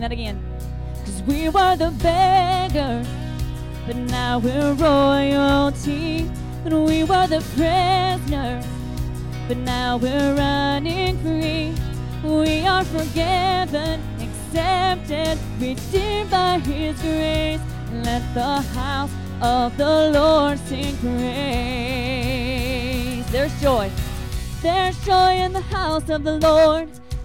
Sing that again. Cause we were the beggars, but now we're royalty. And we were the prisoners, but now we're running free. We are forgiven, accepted, redeemed by His grace. Let the house of the Lord sing praise. There's joy. There's joy in the house of the Lord.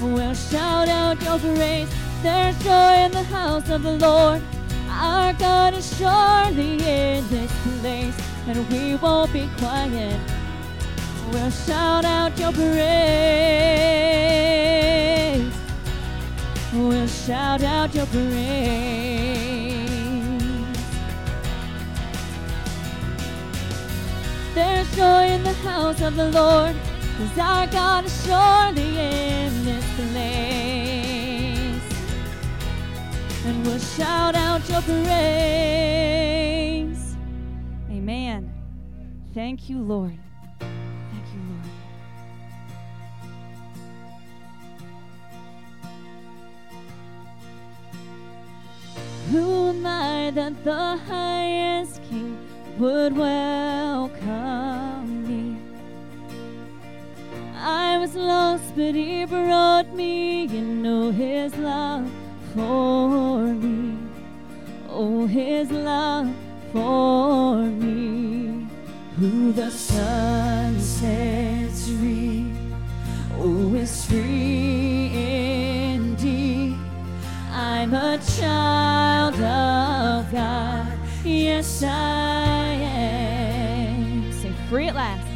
We'll shout out your praise. There's joy in the house of the Lord. Our God is surely in this place. And we won't be quiet. We'll shout out your praise. We'll shout out your praise. There's joy in the house of the Lord, cause our God is surely in this place. And we'll shout out your praise. Amen. Thank you, Lord. Thank you, Lord. Who am I that the highest king would welcome me? I was lost, but he brought me. You know his love for me. Oh, his love for me. Who the Son sets free. Oh, is free indeed. I'm a child of God. Yes, I am. Say, free at last.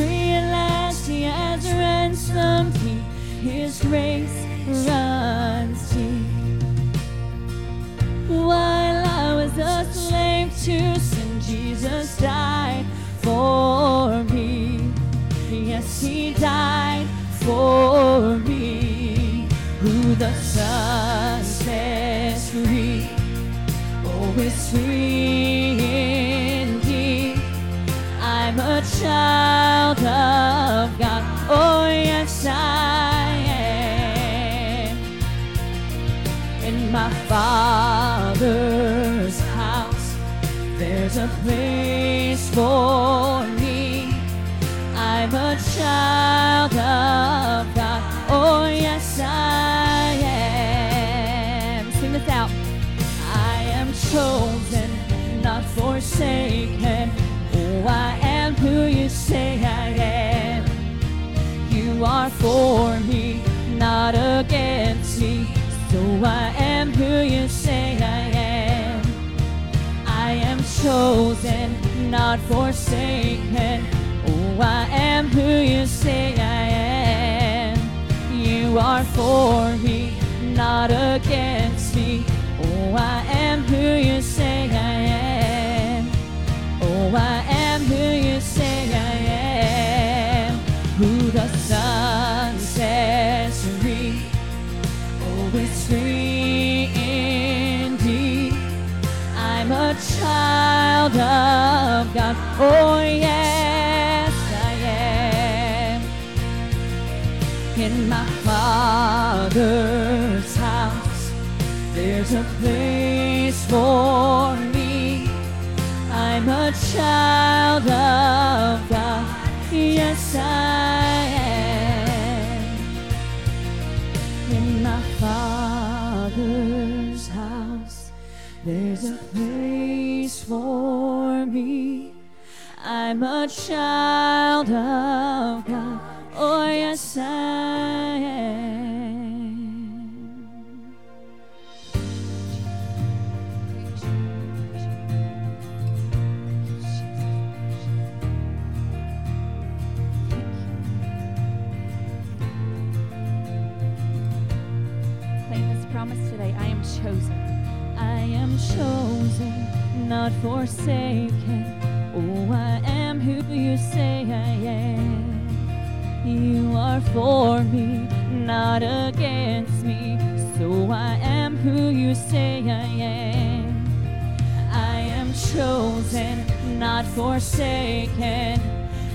At last, He has ransomed me. His grace runs deep. While I was a slave to sin, Jesus died for me. Yes, He died for me. Who the Son sets free, oh, is free indeed. I'm a child of God. Oh, yes, I am. In my Father's house, there's a place for who you say I am. I am chosen, not forsaken. Oh, I am who you say I am. You are for me, not against me. Oh, I am who you say God. Oh, yes, I'm a child of God. Oh, yes, I am. Claim this promise today I am chosen. I am chosen, not forsaken say I am. You are for me, not against me. So I am who you say I am. I am chosen, not forsaken.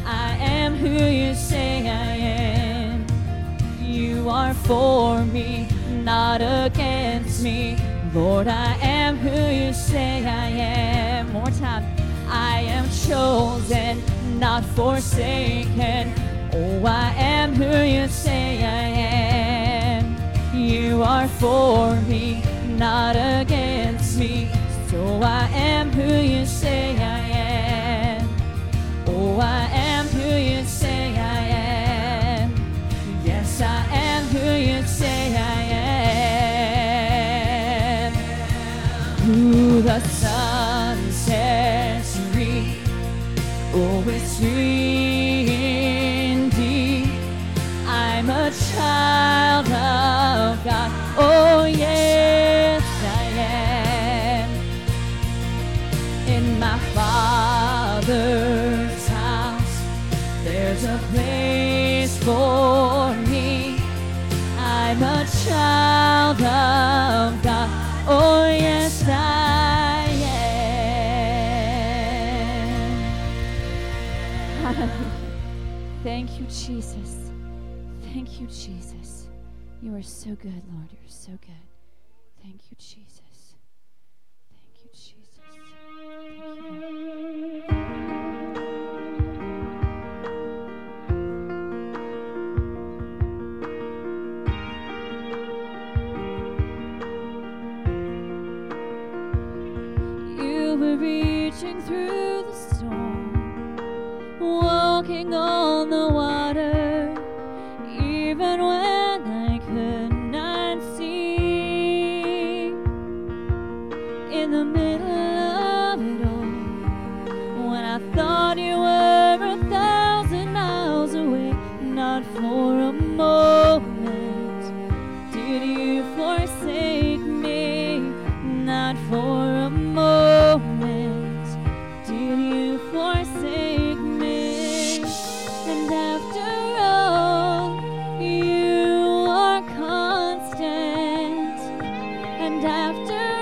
I am who you say I am. You are for me, not against me. Lord, I am who you say I am. More time. I am chosen not forsaken. Oh, I am who you say I am. You are for me, not against me. So I am who you say I am. Oh, I always sweet. Jesus. Thank you, Jesus. You are so good, Lord. after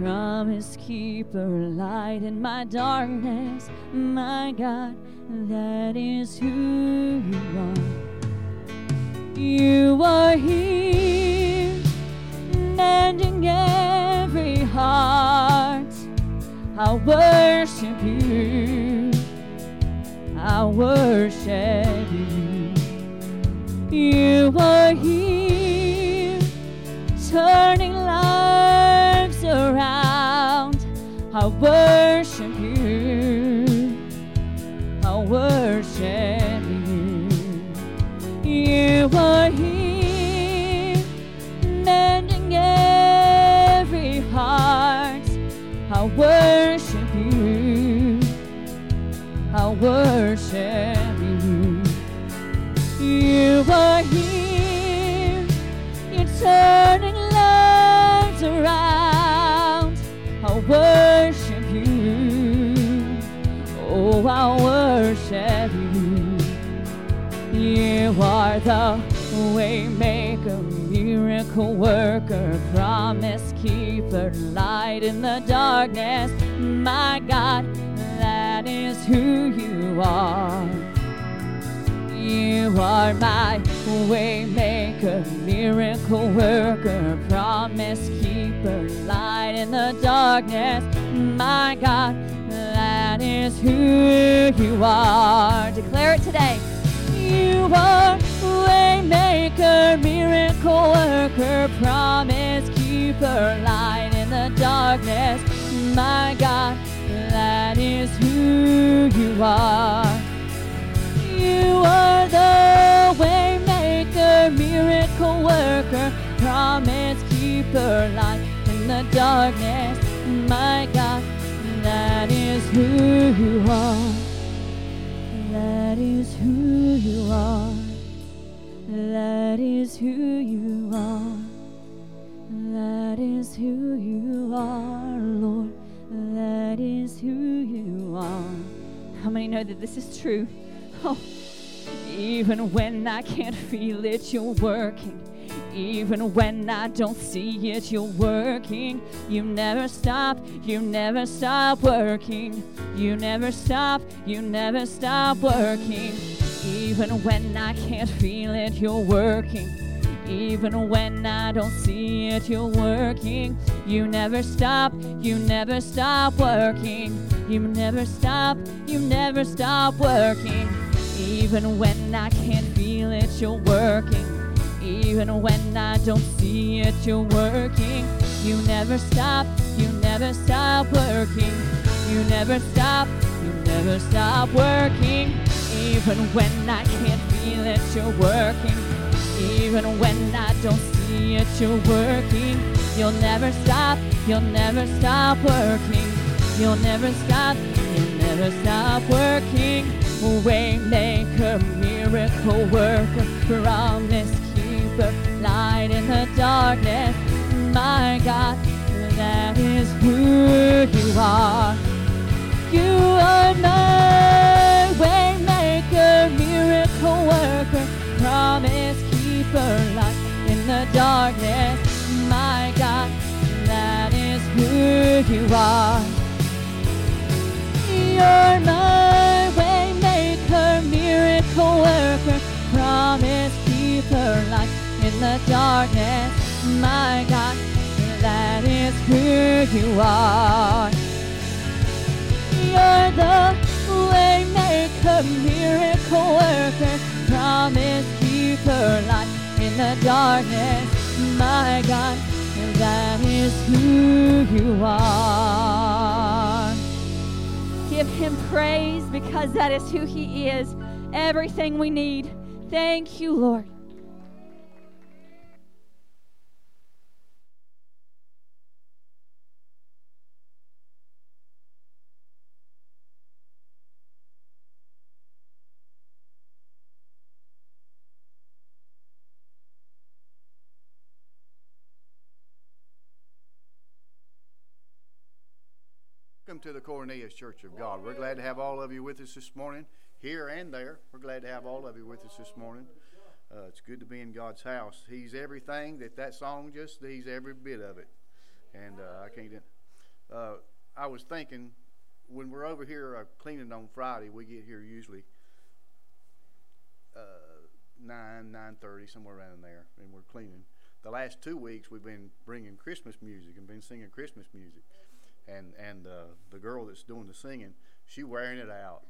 promise keeper, light in my darkness. My God, that is who you are. You are here, mending every heart. I worship you. I worship you. You are here, turning I The waymaker, miracle worker, promise keeper, light in the darkness. My God, that is who you are. You are my waymaker, miracle worker, promise keeper, light in the darkness. My God, that is who you are. Declare it today. You are waymaker, miracle worker, promise keeper, light in the darkness. My God, that is who you are. You are the waymaker, miracle worker, promise keeper, light in the darkness. My God, that is who you are. That is who you are. That is who you are. That is who you are, Lord. That is who you are. How many know that this is true? Oh, Even when I can't feel it, you're working. Even when I don't see it, you're working. You never stop, you never stop working. You never stop, you never stop working. Even when I can't feel it, you're working. Even when I don't see it, you're working. You never stop, you never stop working. You never stop, you never stop working. Even when I can't feel it, you're working. Even when I don't see it, you're working. You never stop, you never stop working. You never stop, you never stop working. Even when I can't feel it, you're working. Even when I don't see it, you're working. You'll never stop, you'll never stop working. You'll never stop, you'll never stop working. Waymaker, miracle worker, promise keeper, light in the darkness. My God, that is who you are. You are waymaker, miracle worker, promise keeper, light in the darkness. My God, that is who you are. You're my waymaker, miracle worker, promise keeper, light in the darkness. My God, that is who you are. You're the waymaker, miracle worker, promise keeper, light in the darkness. My God, that is who you are. Give him praise because that is who he is. Everything we need. Thank you, Lord. Welcome to the Cornelius Church of God. We're glad to have all of you with us this morning, here and there. We're glad to have all of you with us this morning. Uh, it's good to be in God's house. He's everything that that song just, he's every bit of it. And uh, I can't, uh, I was thinking, when we're over here uh, cleaning on Friday, we get here usually uh, 9, 9.30, somewhere around there, and we're cleaning. The last two weeks, we've been bringing Christmas music and been singing Christmas music and and uh, the girl that's doing the singing, she wearing it out.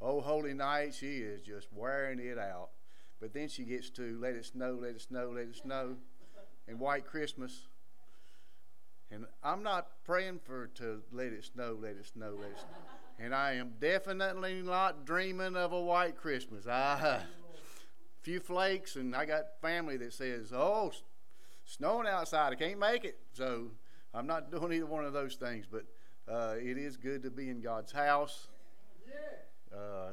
Oh, holy night, she is just wearing it out. But then she gets to let it snow, let it snow, let it snow, and White Christmas. And I'm not praying for to let it snow, let it snow, let it snow. And I am definitely not dreaming of a white Christmas. A few flakes, and I got family that says, "Oh, snowing outside, I can't make it." So I'm not doing either one of those things, but uh, it is good to be in God's house. Uh,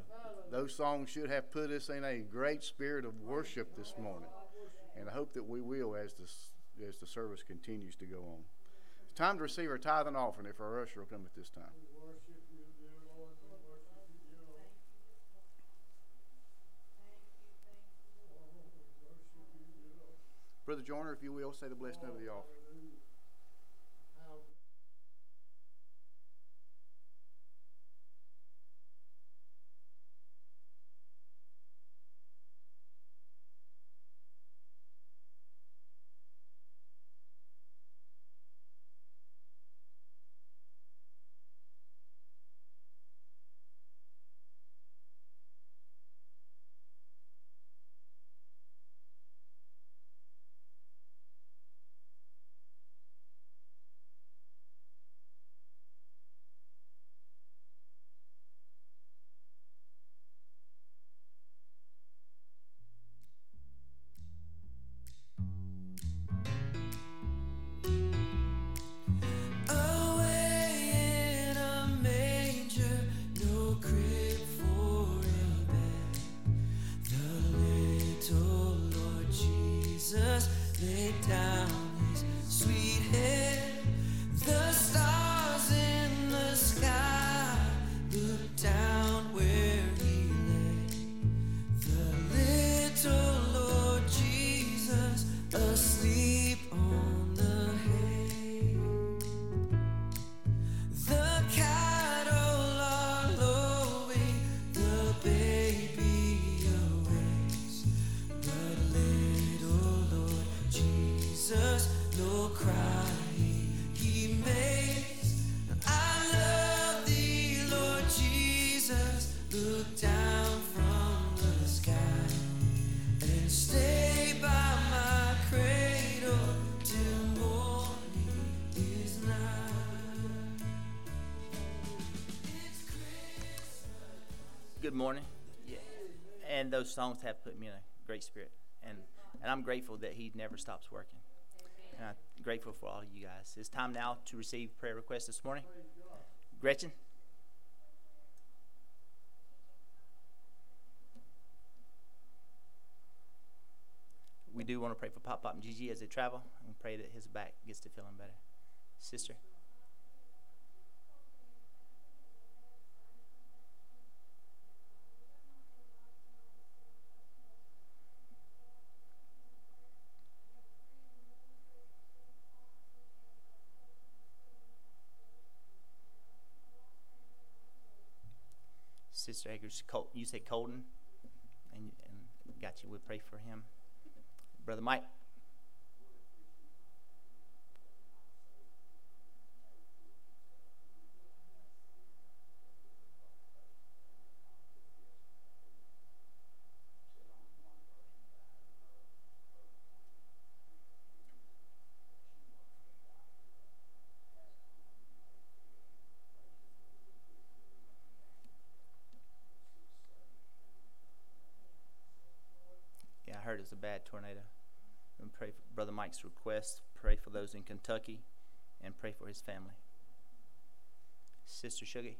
those songs should have put us in a great spirit of worship this morning, and I hope that we will as the as the service continues to go on. It's time to receive our tithe and offering. If our usher will come at this time. Brother Joyner, if you will, say the blessing of the offering. Morning. Yeah. And those songs have put me in a great spirit. And, and I'm grateful that He never stops working. And I'm grateful for all of you guys. It's time now to receive prayer requests this morning. Gretchen? We do want to pray for Pop Pop and Gigi as they travel and pray that his back gets to feeling better. Sister? Sister Eggers, Col- you say Colton, and, and got you. We pray for him. Brother Mike. Yeah, I heard it's a bad tornado. And pray for Brother Mike's request. Pray for those in Kentucky and pray for his family. Sister Shuggy.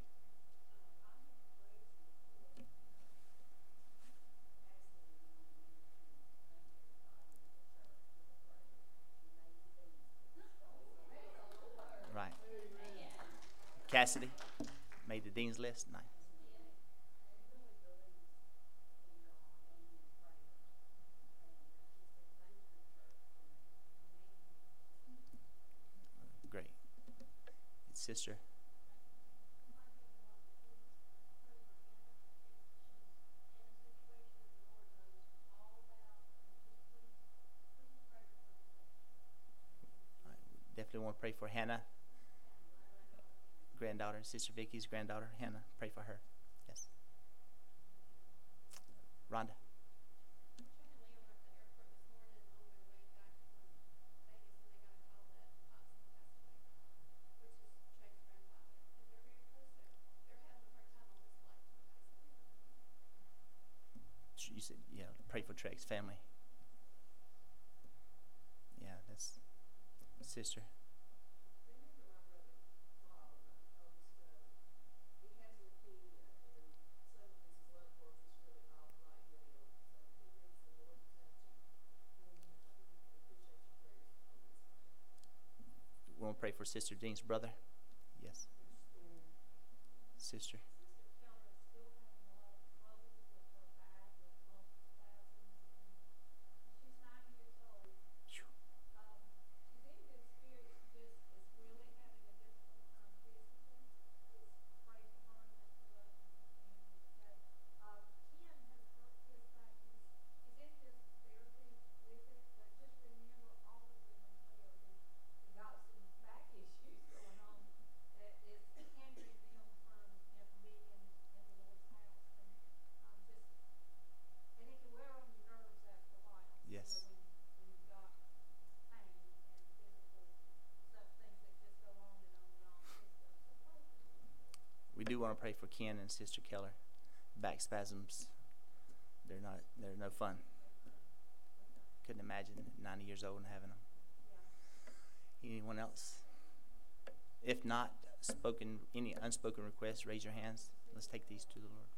Right. Cassidy made the dean's list. Nice. Great. Sister. Definitely want to pray for Hannah, granddaughter, Sister Vicky's granddaughter, Hannah. Pray for her. Yes. Rhonda. Tr- You said, Treg's family. Yeah, that's sister. We want to pray for Sister Dean's brother. Yes. Sister. Phew. Yes. We do want to pray for Ken and Sister Keller. Back spasms. They're not. They're no fun. Couldn't imagine 90 years old and having them. Anyone else? If not, spoken any unspoken requests, raise your hands. Let's take these to the Lord.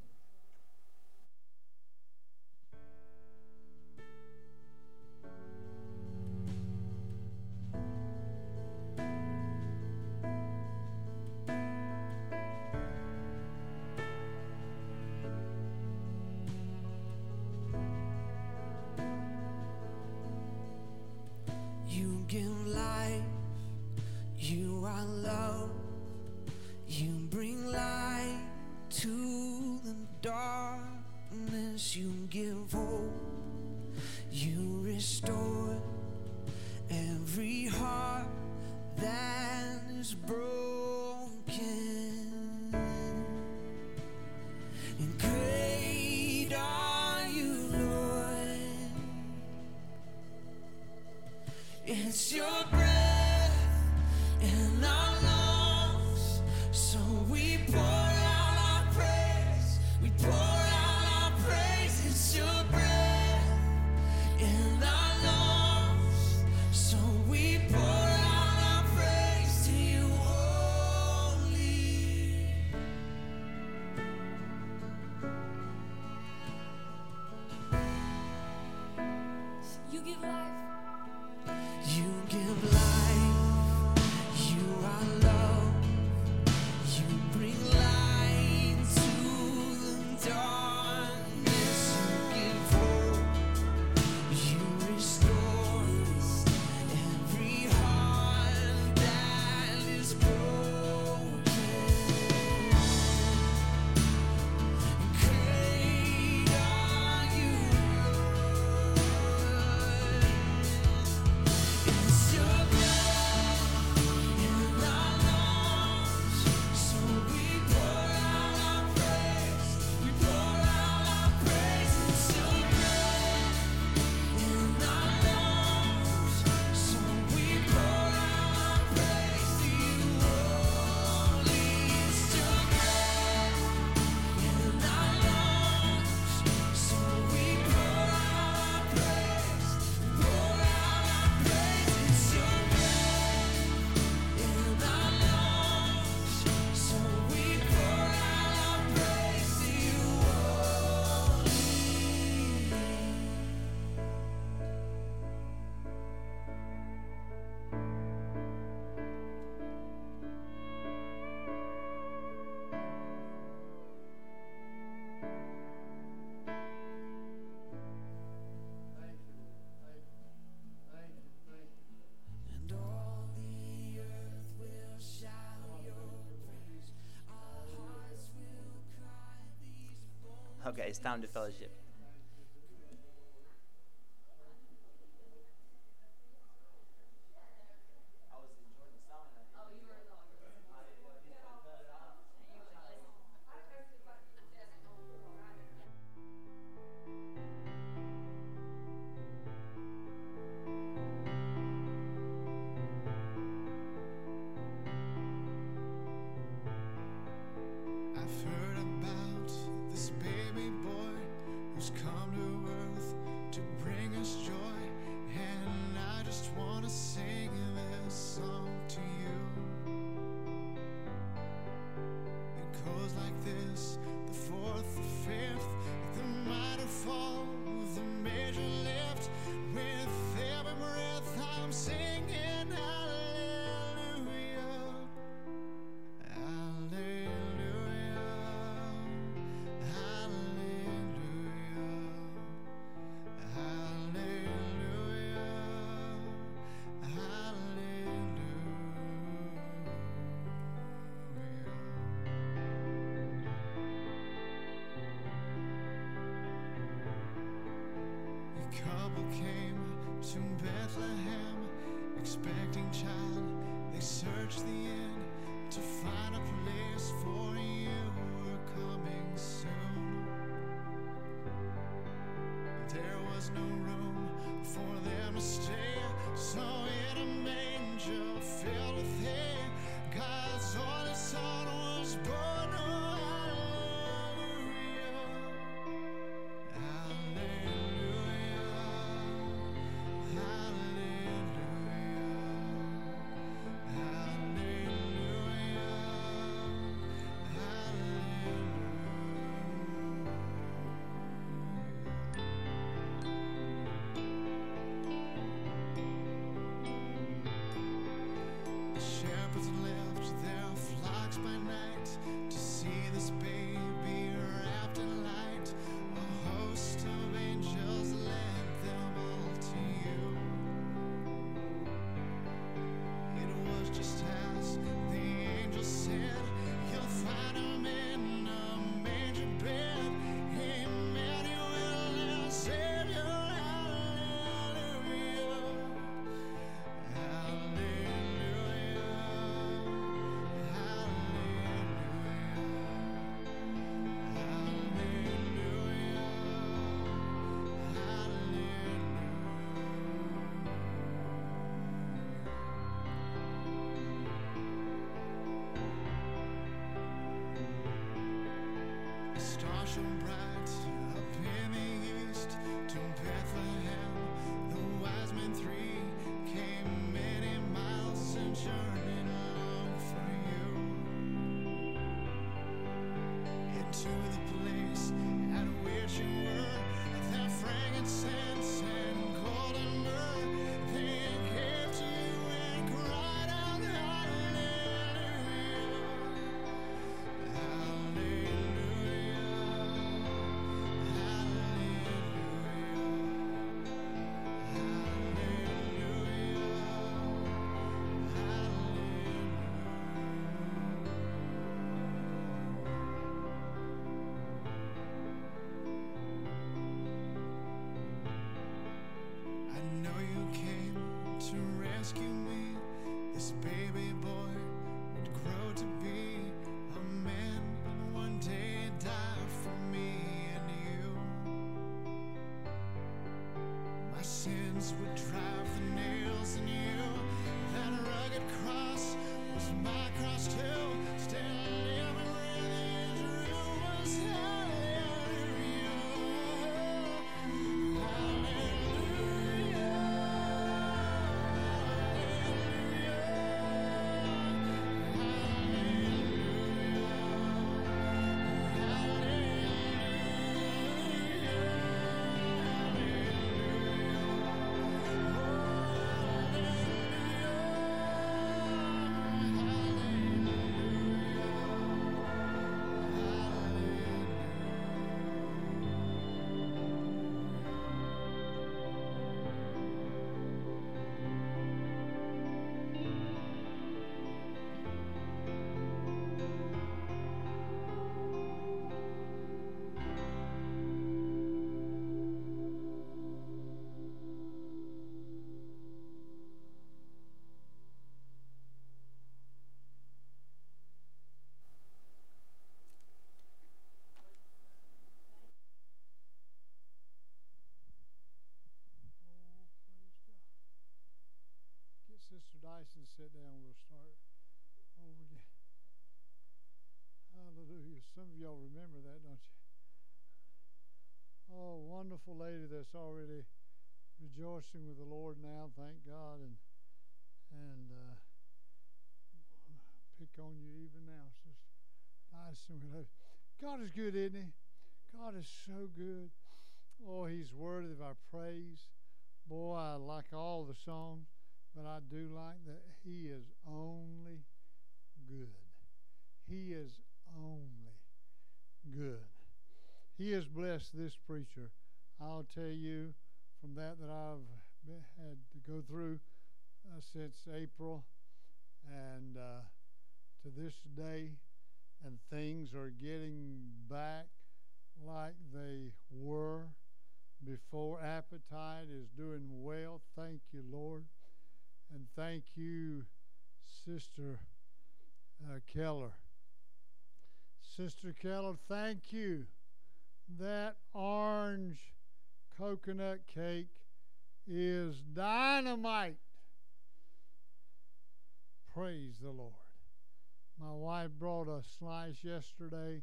Okay, it's time to fellowship. came to Bethlehem, expecting child. They searched the inn to find a place for you were coming soon. There was no room. to the place I'd wish you thorns would drive Lady that's already rejoicing with the Lord now. Thank God. And and uh, pick on you even now, Sister. We love you. God is good, isn't He? God is so good. Oh, He's worthy of our praise. Boy, I like all the songs. But I do like that he is only good. He is only good. He has blessed this preacher. I'll tell you from that that I've been, had to go through uh, since April and uh, to this day, and things are getting back like they were before. Appetite is doing well. Thank you, Lord. And thank you, Sister uh, Keller. Sister Keller, thank you. That orange coconut cake is dynamite. Praise the Lord. My wife brought a slice yesterday,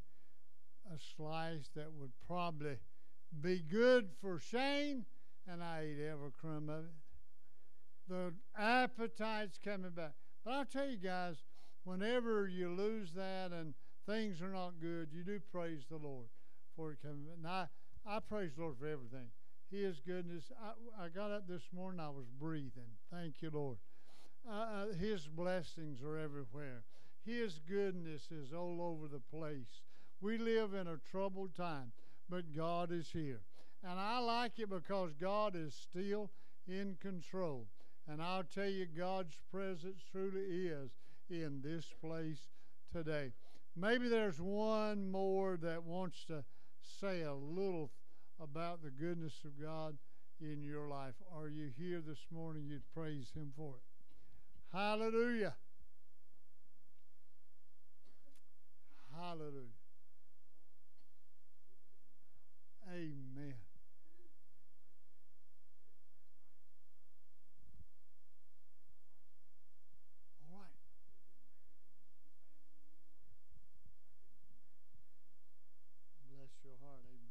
a slice that would probably be good for Shane, and I ate every crumb of it the appetite's coming back. But I'll tell you guys, whenever you lose that and things are not good, you do praise the Lord for it coming back. And I, I praise the Lord for everything. His goodness. I, I got up this morning, I was breathing. Thank you, Lord. Uh, his blessings are everywhere. His goodness is all over the place. We live in a troubled time, but God is here. And I like it because God is still in control. And I'll tell you, God's presence truly is in this place today. Maybe there's one more that wants to say a little about the goodness of God in your life. Are you here this morning? You'd praise Him for it. Hallelujah. Hallelujah. Amen. All right. Bless your heart. Amen.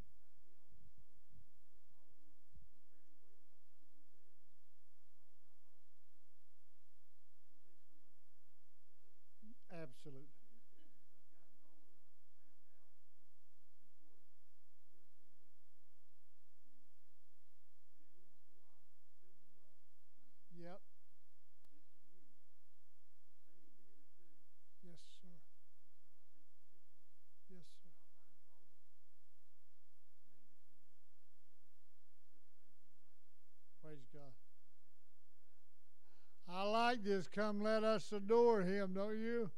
Absolutely. Yep. Yes, sir. Yes, sir. Praise God. This. Come, let us adore Him, don't you?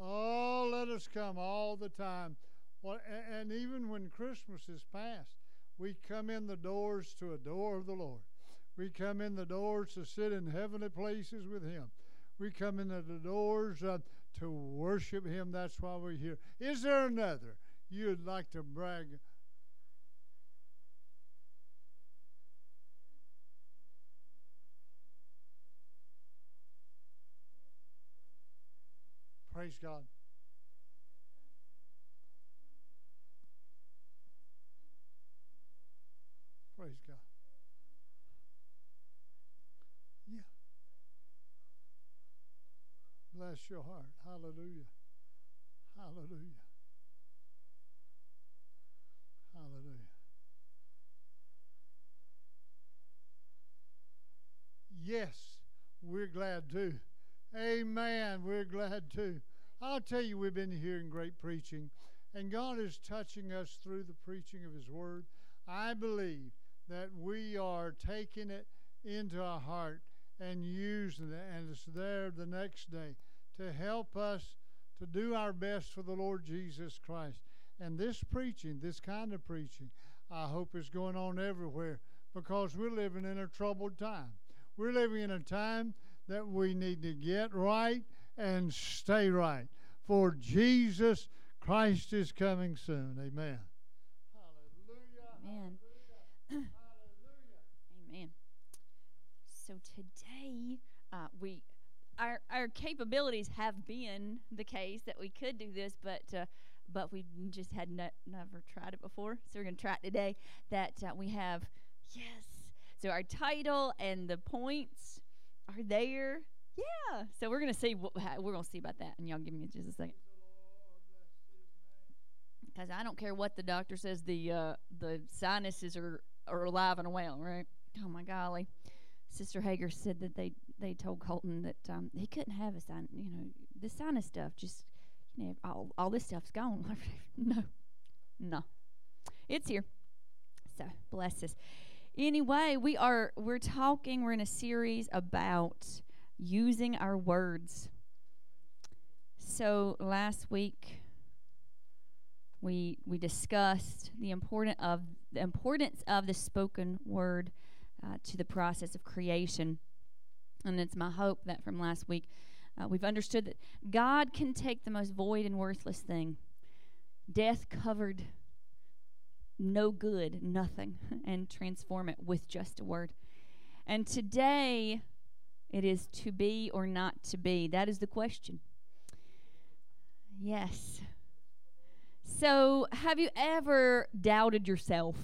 Oh, let us come all the time. Well, and even when Christmas is past, we come in the doors to adore the Lord. We come in the doors to sit in heavenly places with Him. We come in the doors uh, to worship Him. That's why we're here. Is there another you'd like to brag? Praise God. Praise God. Yeah. Bless your heart. Hallelujah. Hallelujah. Hallelujah. Yes, we're glad too. Amen. We're glad too. I'll tell you, we've been hearing great preaching, and God is touching us through the preaching of His Word. I believe that we are taking it into our heart and using it, and it's there the next day to help us to do our best for the Lord Jesus Christ. And this preaching, this kind of preaching, I hope is going on everywhere because we're living in a troubled time. We're living in a time that we need to get right and stay right. For Jesus Christ is coming soon. Amen. Hallelujah. Amen. Hallelujah. Amen. So today, uh, we our our capabilities have been the case that we could do this, but uh, but we just had ne- never tried it before. So we're gonna try it today. That uh, we have yes. So our title and the points are there. Yeah. So we're gonna see. What, we're gonna see about that, and y'all give me just a second. Because I don't care what the doctor says, the uh, the sinuses are are alive and well, right? Oh my golly. Sister Hager said that they they told Colton that um, he couldn't have a sign. You know, the sinus stuff just you know all all this stuff's gone. no, no, it's here. So bless us. Anyway, we are we're talking. We're in a series about using our words. So last week we we discussed the important of the importance of the spoken word uh, to the process of creation, and it's my hope that from last week uh, we've understood that God can take the most void and worthless thing, death covered, no good, nothing, and transform it with just a word. And today, it is to be or not to be. That is the question. Yes. So, have you ever doubted yourself?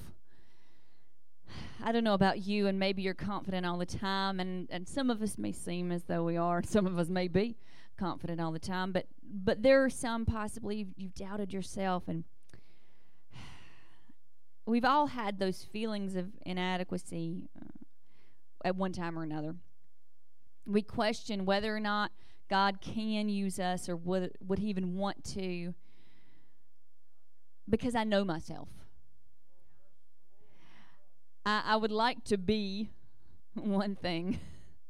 I don't know about you, and maybe you're confident all the time, and, and some of us may seem as though we are. Some of us may be confident all the time, but but there are some possibly you've, you've doubted yourself, and we've all had those feelings of inadequacy uh, at one time or another. We question whether or not God can use us, or would would He even want to because I know myself. I, I would like to be one thing,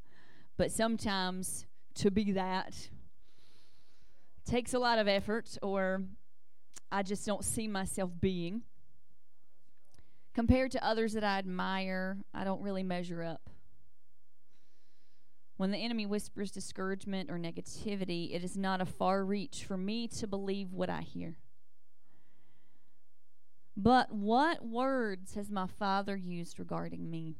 but sometimes to be that takes a lot of effort, or I just don't see myself being. Compared to others that I admire, I don't really measure up. When the enemy whispers discouragement or negativity, it is not a far reach for me to believe what I hear. But what words has my father used regarding me?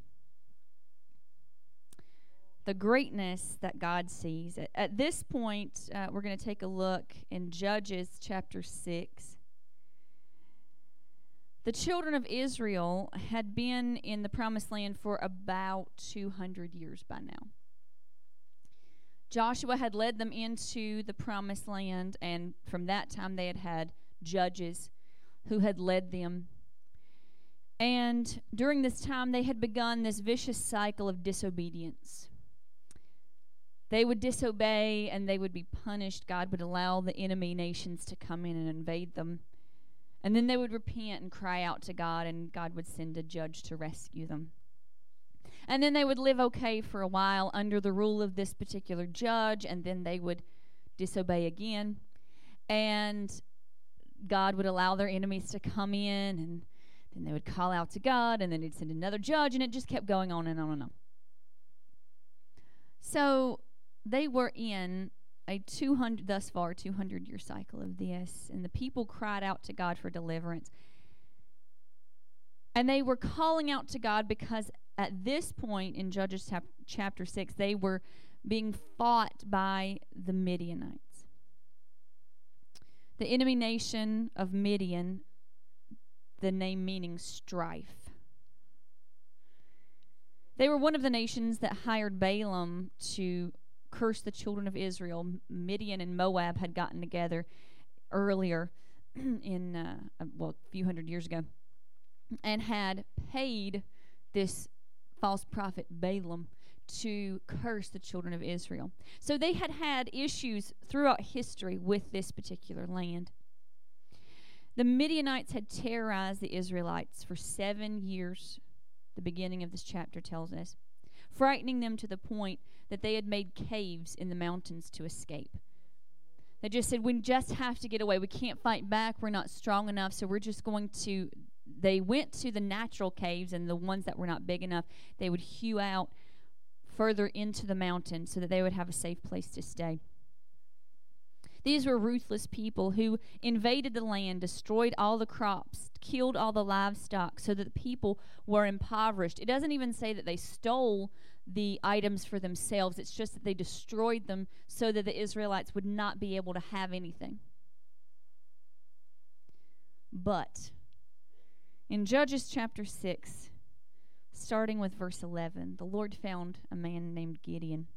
The greatness that God sees. At, at this point, uh, we're going to take a look in Judges chapter 6. The children of Israel had been in the promised land for about 200 years by now. Joshua had led them into the promised land, and from that time they had had judges who had led them. And during this time, they had begun this vicious cycle of disobedience. They would disobey and they would be punished. God would allow the enemy nations to come in and invade them. And then they would repent and cry out to God, and God would send a judge to rescue them. And then they would live okay for a while under the rule of this particular judge, and then they would disobey again. And God would allow their enemies to come in, and then they would call out to God, and then He'd send another judge, and it just kept going on and on and on. So they were in a 200, thus far, 200 year cycle of this, and the people cried out to God for deliverance. And they were calling out to God because at this point in Judges chap- chapter 6, they were being fought by the Midianites. the enemy nation of Midian, the name meaning strife. They were one of the nations that hired Balaam to curse the children of Israel. Midian and Moab had gotten together earlier in, uh, uh, well, a few hundred years ago, and had paid this false prophet Balaam to curse the children of Israel. So they had had issues throughout history with this particular land. The Midianites had terrorized the Israelites for seven years, the beginning of this chapter tells us, frightening them to the point that they had made caves in the mountains to escape. They just said, We just have to get away. We can't fight back. We're not strong enough. So we're just going to. They went to the natural caves, and the ones that were not big enough, they would hew out further into the mountain so that they would have a safe place to stay. These were ruthless people who invaded the land, destroyed all the crops, killed all the livestock, so that the people were impoverished. It doesn't even say that they stole the items for themselves, it's just that they destroyed them so that the Israelites would not be able to have anything. But in Judges chapter 6, starting with verse 11, the Lord found a man named Gideon.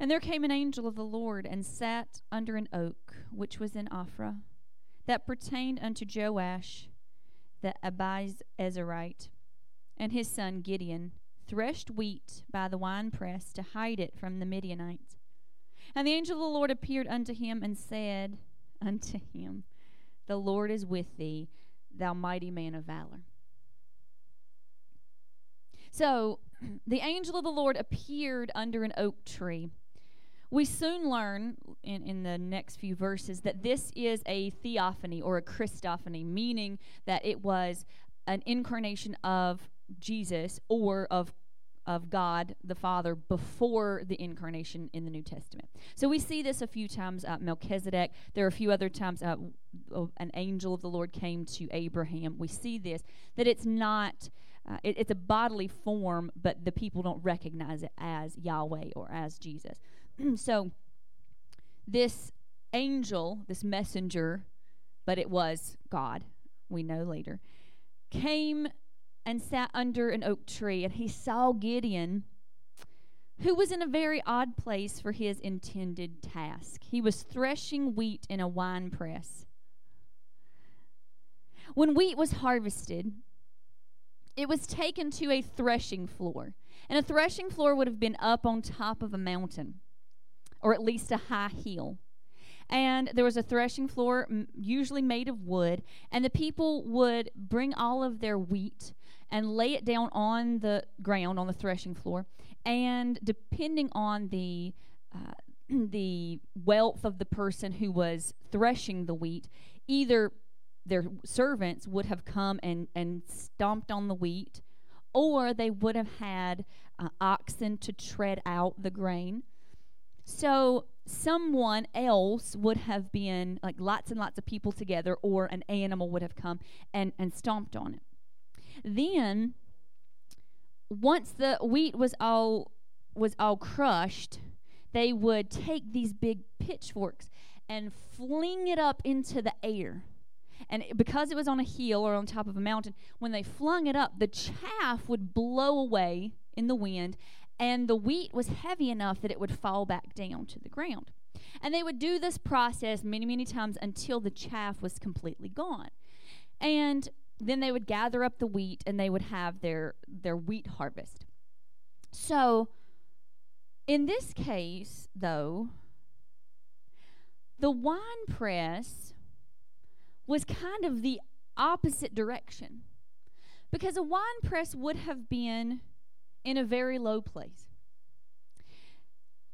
And there came an angel of the Lord and sat under an oak which was in Ophrah, that pertained unto Joash the Abiezerite, and his son Gideon threshed wheat by the winepress to hide it from the Midianites. And the angel of the Lord appeared unto him and said unto him, The Lord is with thee, thou mighty man of valor. So the angel of the Lord appeared under an oak tree. We soon learn in, in the next few verses that this is a theophany or a Christophany, meaning that it was an incarnation of Jesus or of of God the Father before the incarnation in the New Testament. So we see this a few times. Uh, Melchizedek. There are a few other times. Uh, an angel of the Lord came to Abraham. We see this that it's not. Uh, it, it's a bodily form, but the people don't recognize it as Yahweh or as Jesus. so this angel, this messenger, but it was God. We know later came and sat under an oak tree, and he saw Gideon, who was in a very odd place for his intended task. He was threshing wheat in a wine press. When wheat was harvested, it was taken to a threshing floor. And a threshing floor would have been up on top of a mountain, or at least a high heel. And there was a threshing floor, usually made of wood, and the people would bring all of their wheat and lay it down on the ground on the threshing floor. And depending on the uh, the wealth of the person who was threshing the wheat, either their servants would have come and, and stomped on the wheat, or they would have had uh, oxen to tread out the grain. So someone else would have been like lots and lots of people together, or an animal would have come and, and stomped on it. Then, once the wheat was all was all crushed, they would take these big pitchforks and fling it up into the air. And because it was on a hill or on top of a mountain, when they flung it up, the chaff would blow away in the wind, and the wheat was heavy enough that it would fall back down to the ground. And they would do this process many, many times until the chaff was completely gone. And then they would gather up the wheat and they would have their their wheat harvest. So in this case, though, the wine press was kind of the opposite direction. Because a wine press would have been in a very low place.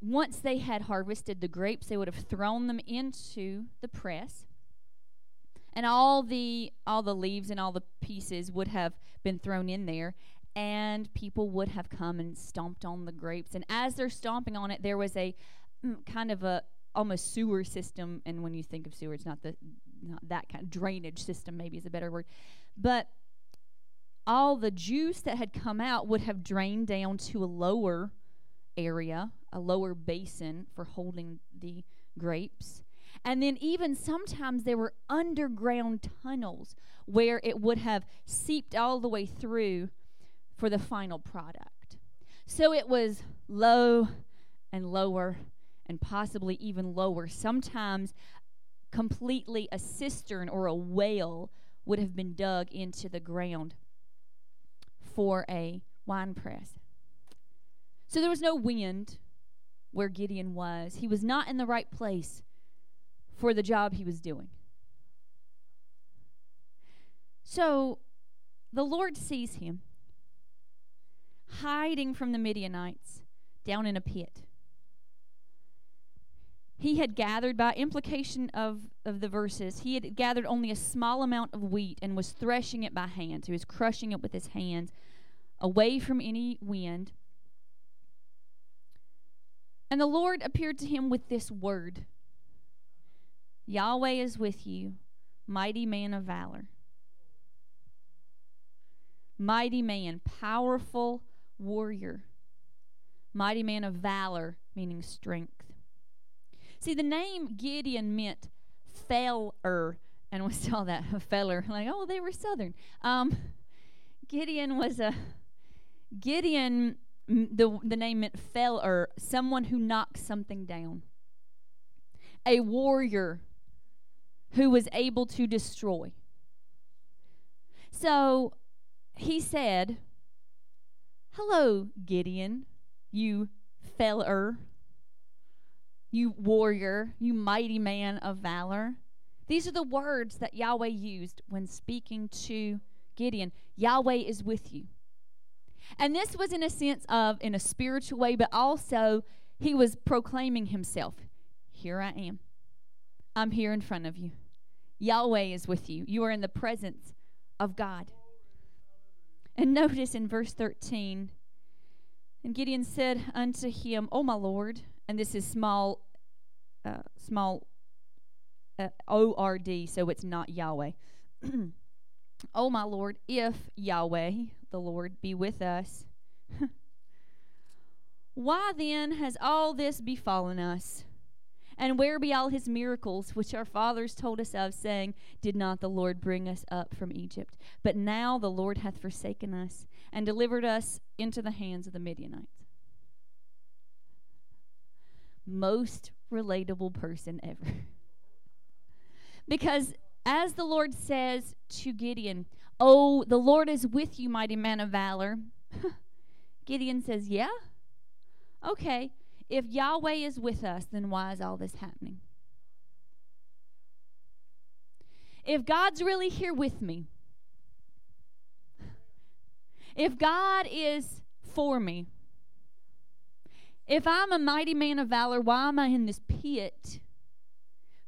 Once they had harvested the grapes, they would have thrown them into the press and all the all the leaves and all the pieces would have been thrown in there and people would have come and stomped on the grapes. And as they're stomping on it there was a mm, kind of a almost sewer system. And when you think of sewer it's not the not that kind of drainage system maybe is a better word. But all the juice that had come out would have drained down to a lower area a lower basin for holding the grapes And then, even sometimes, there were underground tunnels where it would have seeped all the way through for the final product. So it was low and lower and possibly even lower. Sometimes, completely a cistern or a well would have been dug into the ground for a wine press. So there was no wind where Gideon was. He was not in the right place for the job he was doing. So the Lord sees him hiding from the Midianites down in a pit. He had gathered, by implication of, of the verses, he had gathered only a small amount of wheat and was threshing it by hand. He was crushing it with his hands away from any wind. And the Lord appeared to him with this word Yahweh is with you, mighty man of valor. Mighty man, powerful warrior. Mighty man of valor, meaning strength. See, the name Gideon meant feller, and we saw that feller, like, oh, they were southern. Um, Gideon was a Gideon. The the name meant feller, someone who knocks something down. A warrior who was able to destroy. So he said, Hello, Gideon, you feller, you warrior, you mighty man of valor. These are the words that Yahweh used when speaking to Gideon. Yahweh is with you. And this was in a sense of, in a spiritual way, but also he was proclaiming himself Here I am. I'm here in front of you. Yahweh is with you. You are in the presence of God. And notice in verse 13, and Gideon said unto him, O my Lord, and this is small, uh, small uh, O R D, so it's not Yahweh. O my Lord, if Yahweh, the Lord, be with us, why then has all this befallen us? And where be all his miracles which our fathers told us of, saying, Did not the Lord bring us up from Egypt? But now the Lord hath forsaken us and delivered us into the hands of the Midianites. Most relatable person ever. because as the Lord says to Gideon, Oh, the Lord is with you, mighty man of valor. Gideon says, Yeah? Okay. If Yahweh is with us, then why is all this happening? If God's really here with me, if God is for me, if I'm a mighty man of valor, why am I in this pit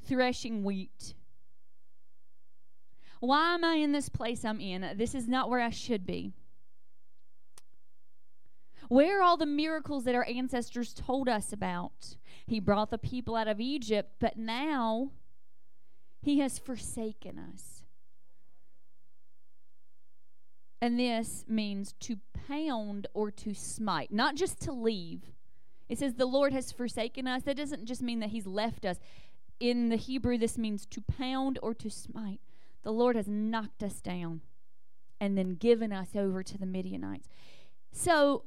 threshing wheat? Why am I in this place I'm in? This is not where I should be. Where are all the miracles that our ancestors told us about? He brought the people out of Egypt, but now he has forsaken us. And this means to pound or to smite, not just to leave. It says the Lord has forsaken us. That doesn't just mean that he's left us. In the Hebrew, this means to pound or to smite. The Lord has knocked us down and then given us over to the Midianites. So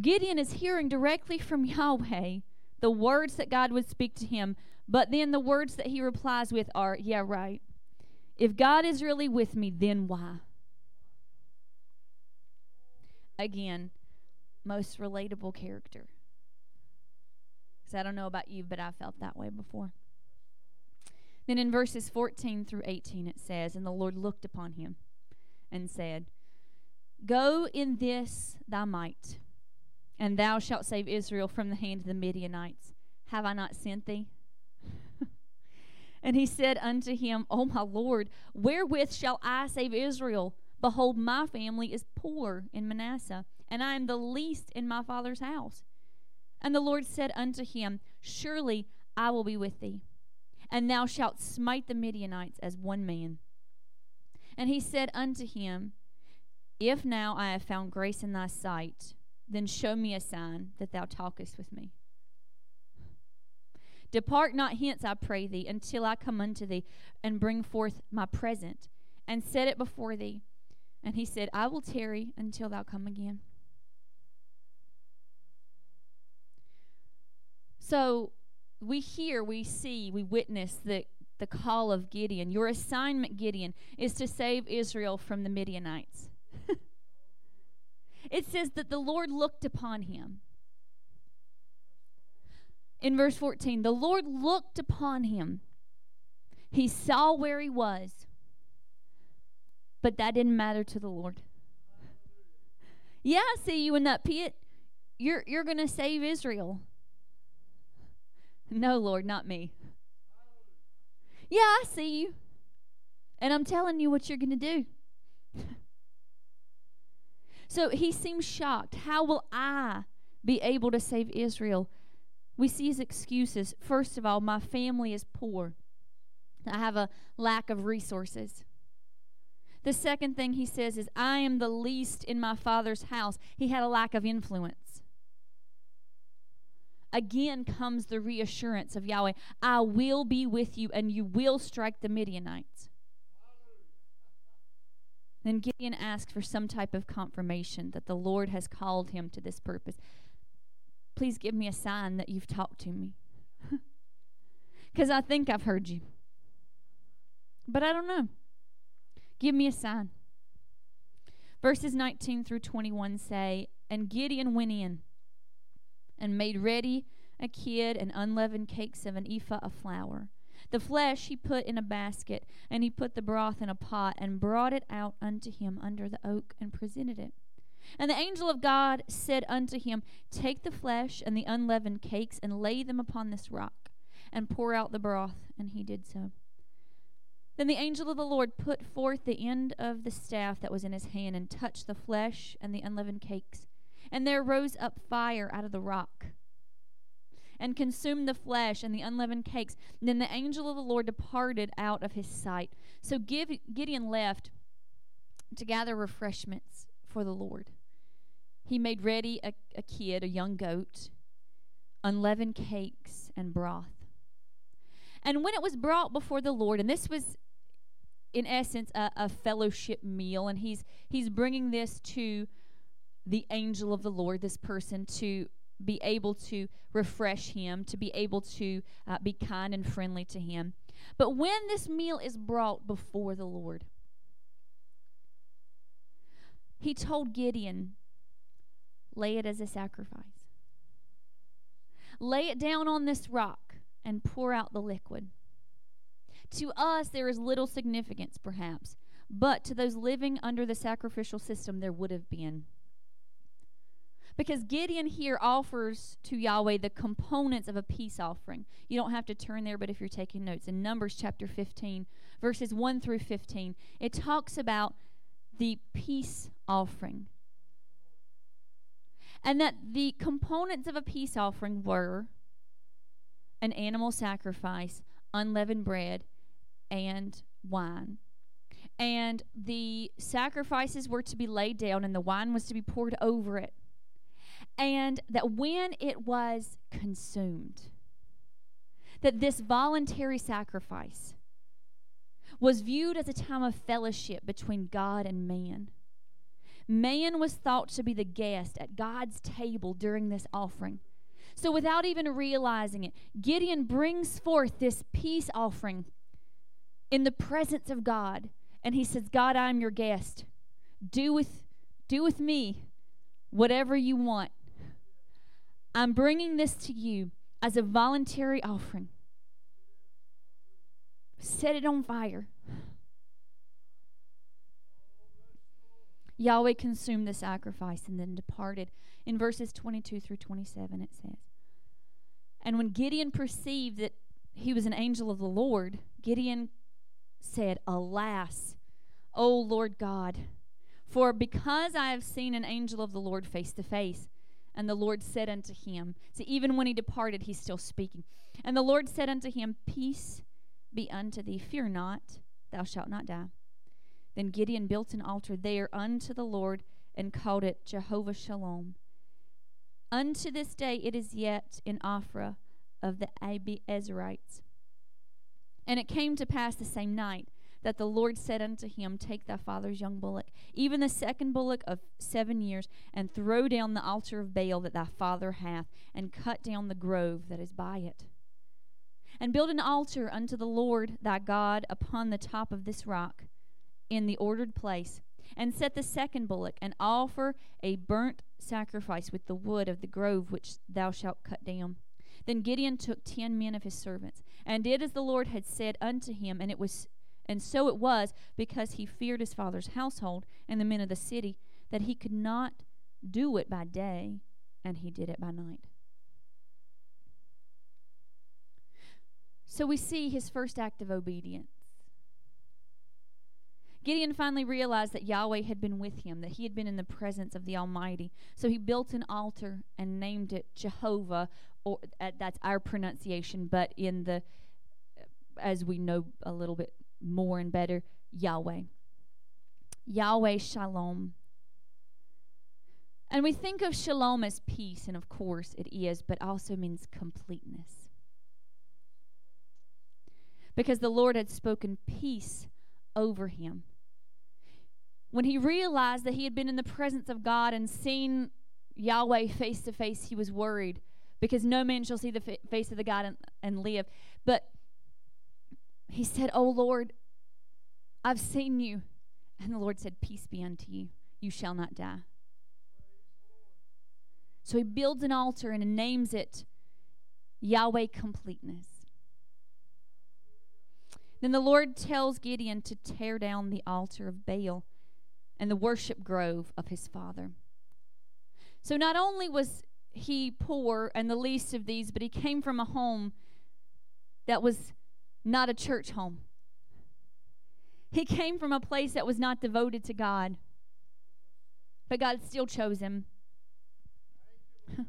Gideon is hearing directly from Yahweh the words that God would speak to him, but then the words that he replies with are, Yeah, right. If God is really with me, then why? Again, most relatable character. Because I don't know about you, but I felt that way before. Then in verses 14 through 18, it says, And the Lord looked upon him and said, Go in this thy might, and thou shalt save Israel from the hand of the Midianites. Have I not sent thee? and he said unto him, O my Lord, wherewith shall I save Israel? Behold, my family is poor in Manasseh, and I am the least in my father's house. And the Lord said unto him, Surely I will be with thee, and thou shalt smite the Midianites as one man. And he said unto him, If now I have found grace in thy sight, then show me a sign that thou talkest with me. Depart not hence, I pray thee, until I come unto thee and bring forth my present and set it before thee. And he said, I will tarry until thou come again. So we hear, we see, we witness the, the call of Gideon. Your assignment, Gideon, is to save Israel from the Midianites. it says that the Lord looked upon him. In verse 14, the Lord looked upon him. He saw where he was, but that didn't matter to the Lord. Yeah, I see you in that pit. You're, you're going to save Israel. No, Lord, not me. Yeah, I see you. And I'm telling you what you're going to do. so he seems shocked. How will I be able to save Israel? We see his excuses. First of all, my family is poor, I have a lack of resources. The second thing he says is, I am the least in my father's house. He had a lack of influence. Again comes the reassurance of Yahweh I will be with you, and you will strike the Midianites. Then Gideon asks for some type of confirmation that the Lord has called him to this purpose. Please give me a sign that you've talked to me. Because I think I've heard you. But I don't know. Give me a sign. Verses 19 through 21 say, And Gideon went in and made ready a kid and unleavened cakes of an ephah of flour. The flesh he put in a basket, and he put the broth in a pot, and brought it out unto him under the oak, and presented it. And the angel of God said unto him, Take the flesh and the unleavened cakes, and lay them upon this rock, and pour out the broth. And he did so. Then the angel of the Lord put forth the end of the staff that was in his hand, and touched the flesh and the unleavened cakes. And there rose up fire out of the rock, and consumed the flesh and the unleavened cakes. And then the angel of the Lord departed out of his sight. So Gideon left to gather refreshments for the Lord. He made ready a, a kid, a young goat, unleavened cakes, and broth. And when it was brought before the Lord, and this was in essence a, a fellowship meal, and he's he's bringing this to the angel of the Lord, this person to be able to refresh him, to be able to uh, be kind and friendly to him. But when this meal is brought before the Lord, he told Gideon, lay it as a sacrifice. Lay it down on this rock and pour out the liquid. To us, there is little significance, perhaps, but to those living under the sacrificial system, there would have been. Because Gideon here offers to Yahweh the components of a peace offering. You don't have to turn there, but if you're taking notes, in Numbers chapter 15, verses 1 through 15, it talks about the peace offering. And that the components of a peace offering were an animal sacrifice, unleavened bread, and wine. And the sacrifices were to be laid down, and the wine was to be poured over it. And that when it was consumed, that this voluntary sacrifice was viewed as a time of fellowship between God and man. Man was thought to be the guest at God's table during this offering. So, without even realizing it, Gideon brings forth this peace offering in the presence of God. And he says, God, I'm your guest. Do with, do with me whatever you want. I'm bringing this to you as a voluntary offering. Set it on fire. Yahweh consumed the sacrifice and then departed. In verses 22 through 27, it says, And when Gideon perceived that he was an angel of the Lord, Gideon said, Alas, O Lord God, for because I have seen an angel of the Lord face to face. And the Lord said unto him, See, even when he departed, he's still speaking. And the Lord said unto him, Peace be unto thee. Fear not, thou shalt not die. Then Gideon built an altar there unto the Lord and called it Jehovah Shalom. Unto this day it is yet in Ophrah of the Abiezrites. And it came to pass the same night that the Lord said unto him, Take thy father's young bullock, even the second bullock of seven years, and throw down the altar of Baal that thy father hath, and cut down the grove that is by it. And build an altar unto the Lord thy God upon the top of this rock, in the ordered place, and set the second bullock, and offer a burnt sacrifice with the wood of the grove which thou shalt cut down. Then Gideon took ten men of his servants, and did as the Lord had said unto him, and it was and so it was because he feared his father's household and the men of the city that he could not do it by day, and he did it by night. So we see his first act of obedience. Gideon finally realized that Yahweh had been with him, that he had been in the presence of the Almighty. So he built an altar and named it Jehovah, or uh, that's our pronunciation, but in the, as we know a little bit more and better, Yahweh. Yahweh Shalom. And we think of shalom as peace, and of course it is, but also means completeness. Because the Lord had spoken peace over him. When he realized that he had been in the presence of God and seen Yahweh face to face, he was worried because no man shall see the fa- face of the God and, and live. But he said, Oh Lord, I've seen you. And the Lord said, Peace be unto you. You shall not die. So he builds an altar and names it Yahweh Completeness. Then the Lord tells Gideon to tear down the altar of Baal and the worship grove of his father. So not only was he poor and the least of these, but he came from a home that was not a church home. He came from a place that was not devoted to God. But God still chose him.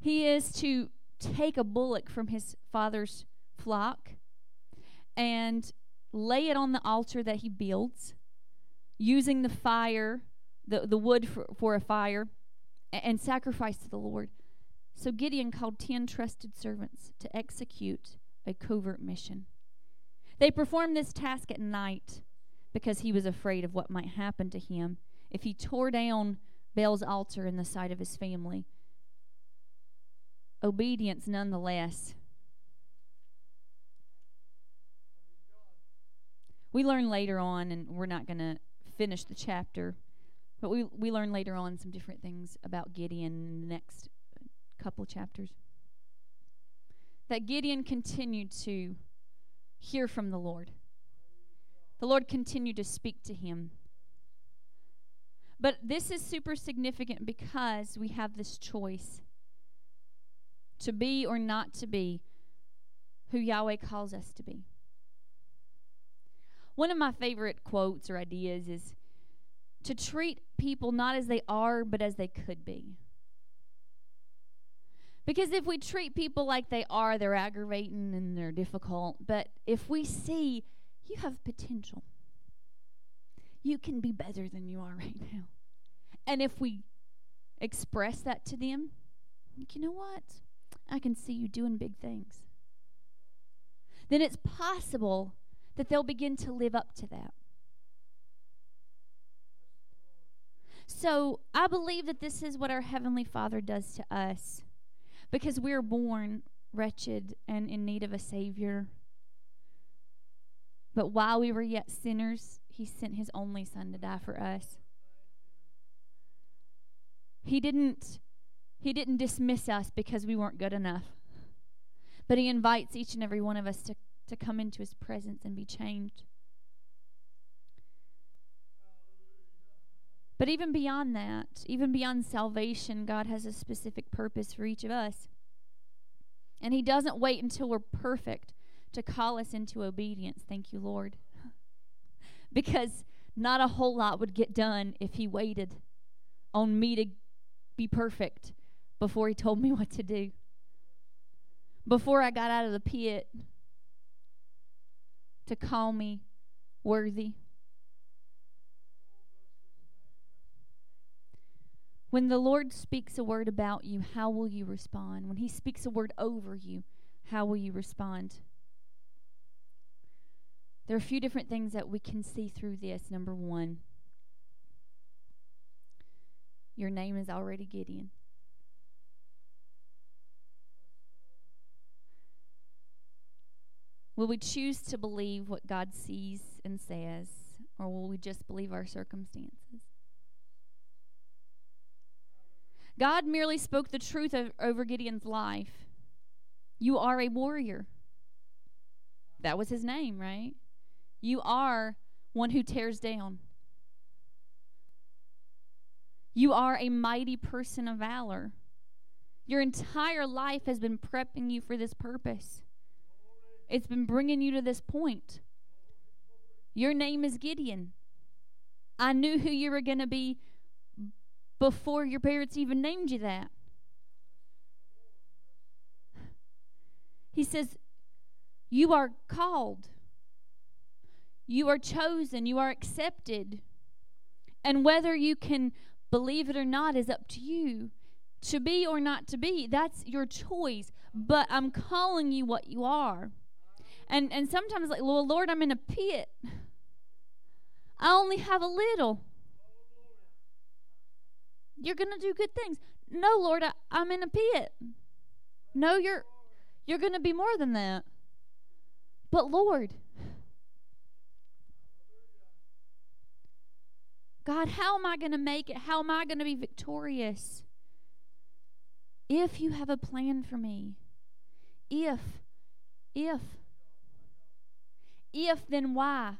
he is to take a bullock from his father's flock and lay it on the altar that he builds, using the fire, the, the wood for, for a fire, and, and sacrifice to the Lord. So Gideon called ten trusted servants to execute a covert mission. They performed this task at night because he was afraid of what might happen to him if he tore down Baal's altar in the sight of his family. Obedience, nonetheless. We learn later on, and we're not going to finish the chapter, but we, we learn later on some different things about Gideon in the next couple chapters. That Gideon continued to hear from the Lord. The Lord continued to speak to him. But this is super significant because we have this choice to be or not to be who Yahweh calls us to be. One of my favorite quotes or ideas is to treat people not as they are, but as they could be. Because if we treat people like they are, they're aggravating and they're difficult. But if we see you have potential, you can be better than you are right now. And if we express that to them, like, you know what? I can see you doing big things. Then it's possible that they'll begin to live up to that. So I believe that this is what our Heavenly Father does to us because we're born wretched and in need of a Savior. But while we were yet sinners, He sent His only Son to die for us. He didn't he didn't dismiss us because we weren't good enough. But he invites each and every one of us to, to come into his presence and be changed. But even beyond that, even beyond salvation, God has a specific purpose for each of us. And he doesn't wait until we're perfect to call us into obedience. Thank you, Lord. because not a whole lot would get done if he waited on me to be perfect before he told me what to do. Before I got out of the pit to call me worthy. When the Lord speaks a word about you, how will you respond? When He speaks a word over you, how will you respond? There are a few different things that we can see through this. Number one, your name is already Gideon. Will we choose to believe what God sees and says, or will we just believe our circumstances? God merely spoke the truth of, over Gideon's life. You are a warrior. That was his name, right? You are one who tears down. You are a mighty person of valor. Your entire life has been prepping you for this purpose. It's been bringing you to this point. Your name is Gideon. I knew who you were going to be before your parents even named you that. He says, You are called, you are chosen, you are accepted. And whether you can believe it or not is up to you. To be or not to be, that's your choice. But I'm calling you what you are. And and sometimes like, well, Lord, I'm in a pit. I only have a little. You're gonna do good things. No, Lord, I, I'm in a pit. No, you're you're gonna be more than that. But Lord, God, how am I going to make it? How am I going to be victorious? If you have a plan for me, if, if, if, then why?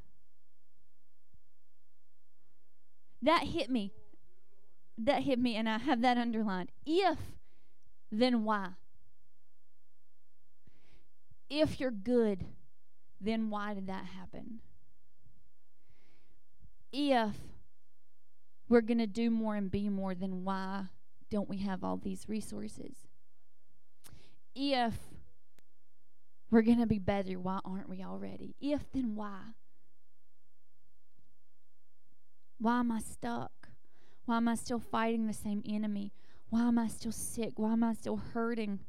That hit me. That hit me, and I have that underlined. If, then why? If you're good, then why did that happen? If we're going to do more and be more, then why don't we have all these resources? If we're going to be better, why aren't we already? If, then why? Why am I stuck? Why am I still fighting the same enemy? Why am I still sick? Why am I still hurting?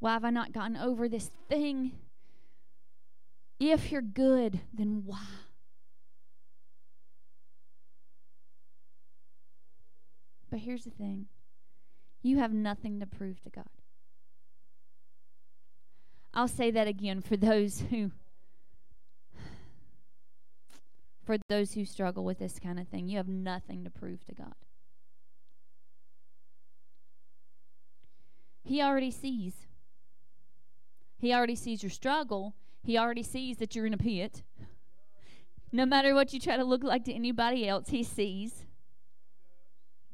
Why have I not gotten over this thing? If you're good, then why? But here's the thing you have nothing to prove to God. I'll say that again for those who for those who struggle with this kind of thing. You have nothing to prove to God. He already sees. He already sees your struggle. He already sees that you're in a pit. No matter what you try to look like to anybody else, he sees.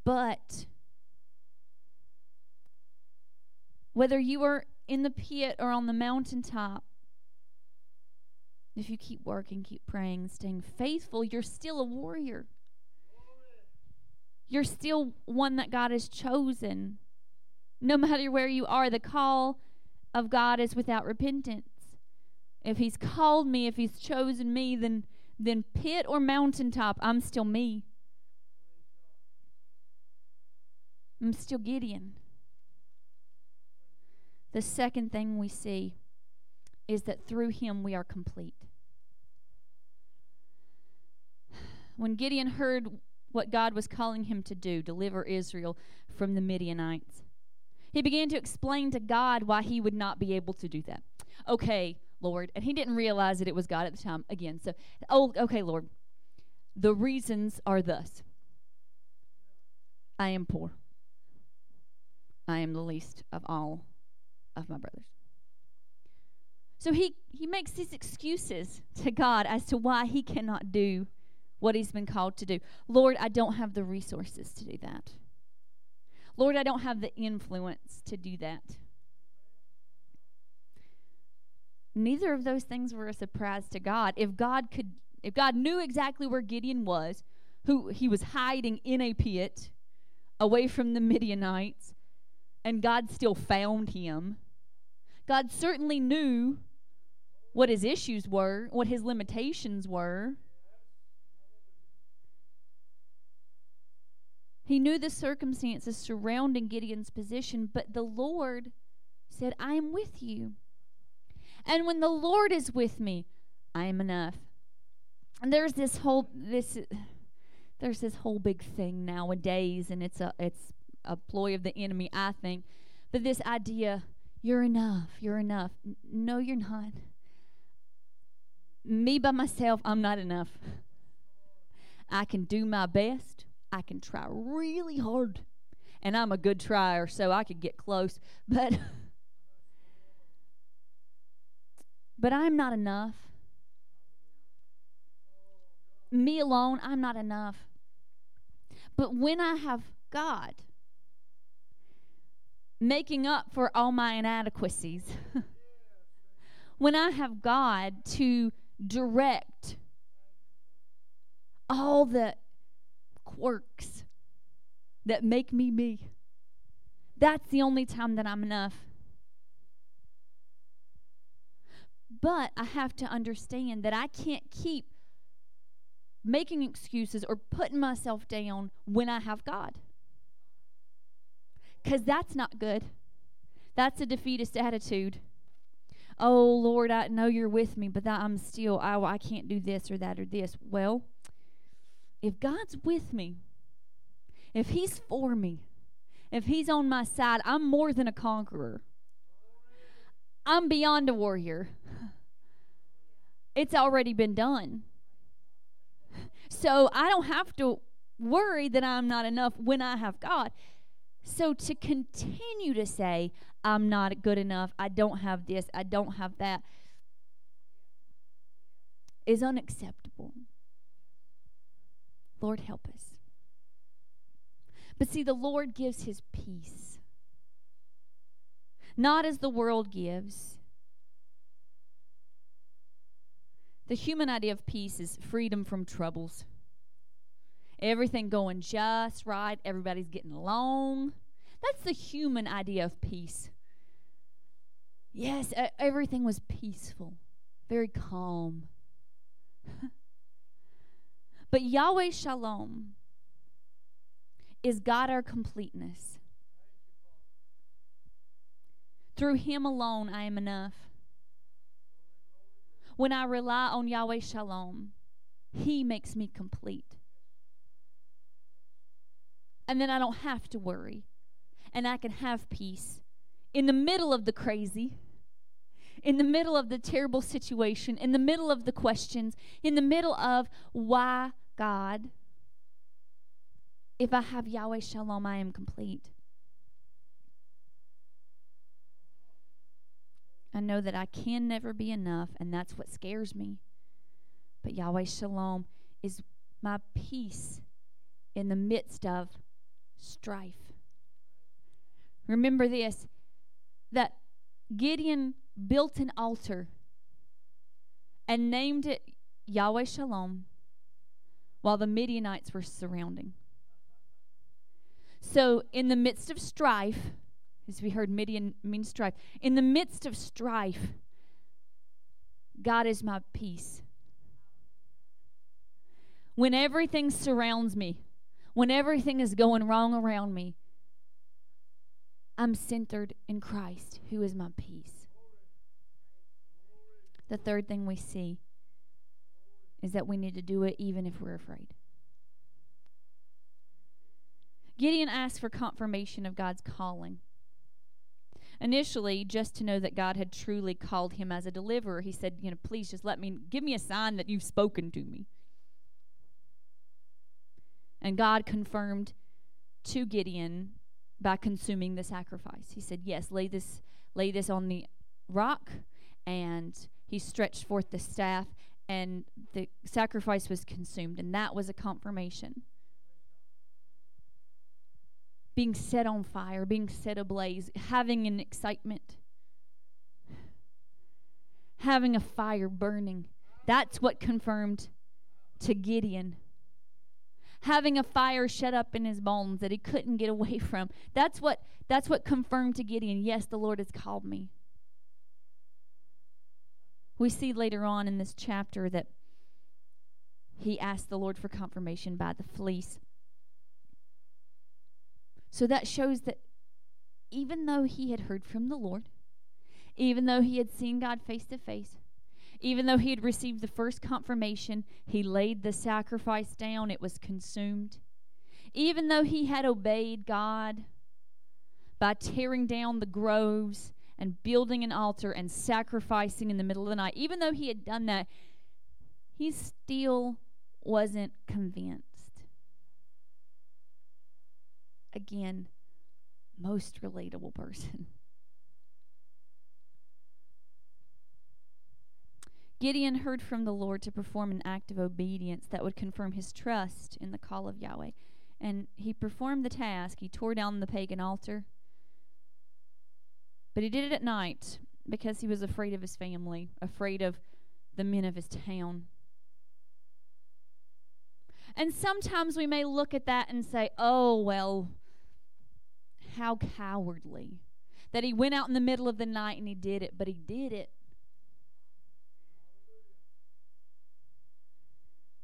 But whether you are in the pit or on the mountaintop, if you keep working, keep praying, staying faithful, you're still a warrior. You're still one that God has chosen. No matter where you are, the call of God is without repentance. If He's called me, if He's chosen me, then then pit or mountaintop, I'm still me. I'm still Gideon. The second thing we see is that through him we are complete. When Gideon heard what God was calling him to do, deliver Israel from the Midianites, he began to explain to God why he would not be able to do that. Okay, Lord, and he didn't realize that it was God at the time again. So, oh, okay, Lord, the reasons are thus I am poor. I am the least of all of my brothers. So he, he makes these excuses to God as to why he cannot do what he's been called to do. Lord, I don't have the resources to do that. Lord, I don't have the influence to do that. Neither of those things were a surprise to God. If God could if God knew exactly where Gideon was, who he was hiding in a pit away from the Midianites, and God still found him. God certainly knew what his issues were, what his limitations were. He knew the circumstances surrounding Gideon's position, but the Lord said, I am with you. And when the Lord is with me, I am enough. And there's this whole this there's this whole big thing nowadays and it's a it's a ploy of the enemy, I think. But this idea, you're enough, you're enough. N- no, you're not. Me by myself, I'm not enough. I can do my best. I can try really hard. And I'm a good trier, so I could get close. But but I'm not enough. Me alone, I'm not enough. But when I have God making up for all my inadequacies, when I have God to direct all the quirks that make me me, that's the only time that I'm enough. But I have to understand that I can't keep making excuses or putting myself down when I have God. Because that's not good. That's a defeatist attitude. Oh, Lord, I know you're with me, but I'm still, I, I can't do this or that or this. Well, if God's with me, if He's for me, if He's on my side, I'm more than a conqueror. I'm beyond a warrior. It's already been done. So I don't have to worry that I'm not enough when I have God. So to continue to say, I'm not good enough, I don't have this, I don't have that, is unacceptable. Lord, help us. But see, the Lord gives his peace, not as the world gives. The human idea of peace is freedom from troubles. Everything going just right, everybody's getting along. That's the human idea of peace. Yes, everything was peaceful, very calm. but Yahweh Shalom is God our completeness. Through Him alone, I am enough. When I rely on Yahweh Shalom, He makes me complete. And then I don't have to worry. And I can have peace in the middle of the crazy, in the middle of the terrible situation, in the middle of the questions, in the middle of why God. If I have Yahweh Shalom, I am complete. I know that I can never be enough, and that's what scares me. But Yahweh Shalom is my peace in the midst of strife. Remember this that Gideon built an altar and named it Yahweh Shalom while the Midianites were surrounding. So, in the midst of strife, as we heard, Midian means strife. In the midst of strife, God is my peace. When everything surrounds me, when everything is going wrong around me, I'm centered in Christ, who is my peace. The third thing we see is that we need to do it even if we're afraid. Gideon asked for confirmation of God's calling. Initially, just to know that God had truly called him as a deliverer, he said, You know, please just let me, give me a sign that you've spoken to me. And God confirmed to Gideon by consuming the sacrifice. He said, Yes, lay this, lay this on the rock. And he stretched forth the staff, and the sacrifice was consumed. And that was a confirmation being set on fire, being set ablaze, having an excitement, having a fire burning. That's what confirmed to Gideon. Having a fire shut up in his bones that he couldn't get away from. That's what that's what confirmed to Gideon, yes, the Lord has called me. We see later on in this chapter that he asked the Lord for confirmation by the fleece. So that shows that even though he had heard from the Lord, even though he had seen God face to face, even though he had received the first confirmation, he laid the sacrifice down, it was consumed. Even though he had obeyed God by tearing down the groves and building an altar and sacrificing in the middle of the night, even though he had done that, he still wasn't convinced. Again, most relatable person. Gideon heard from the Lord to perform an act of obedience that would confirm his trust in the call of Yahweh. And he performed the task. He tore down the pagan altar. But he did it at night because he was afraid of his family, afraid of the men of his town. And sometimes we may look at that and say, oh, well, how cowardly that he went out in the middle of the night and he did it, but he did it.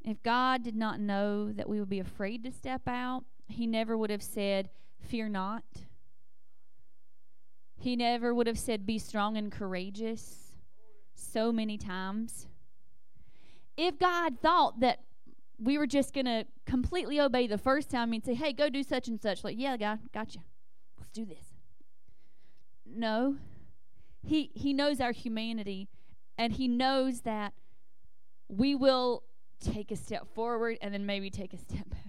If God did not know that we would be afraid to step out, he never would have said, Fear not. He never would have said, Be strong and courageous so many times. If God thought that we were just going to completely obey the first time and say, Hey, go do such and such, like, Yeah, God, gotcha. Let's do this. No. He, he knows our humanity, and He knows that we will take a step forward and then maybe take a step back.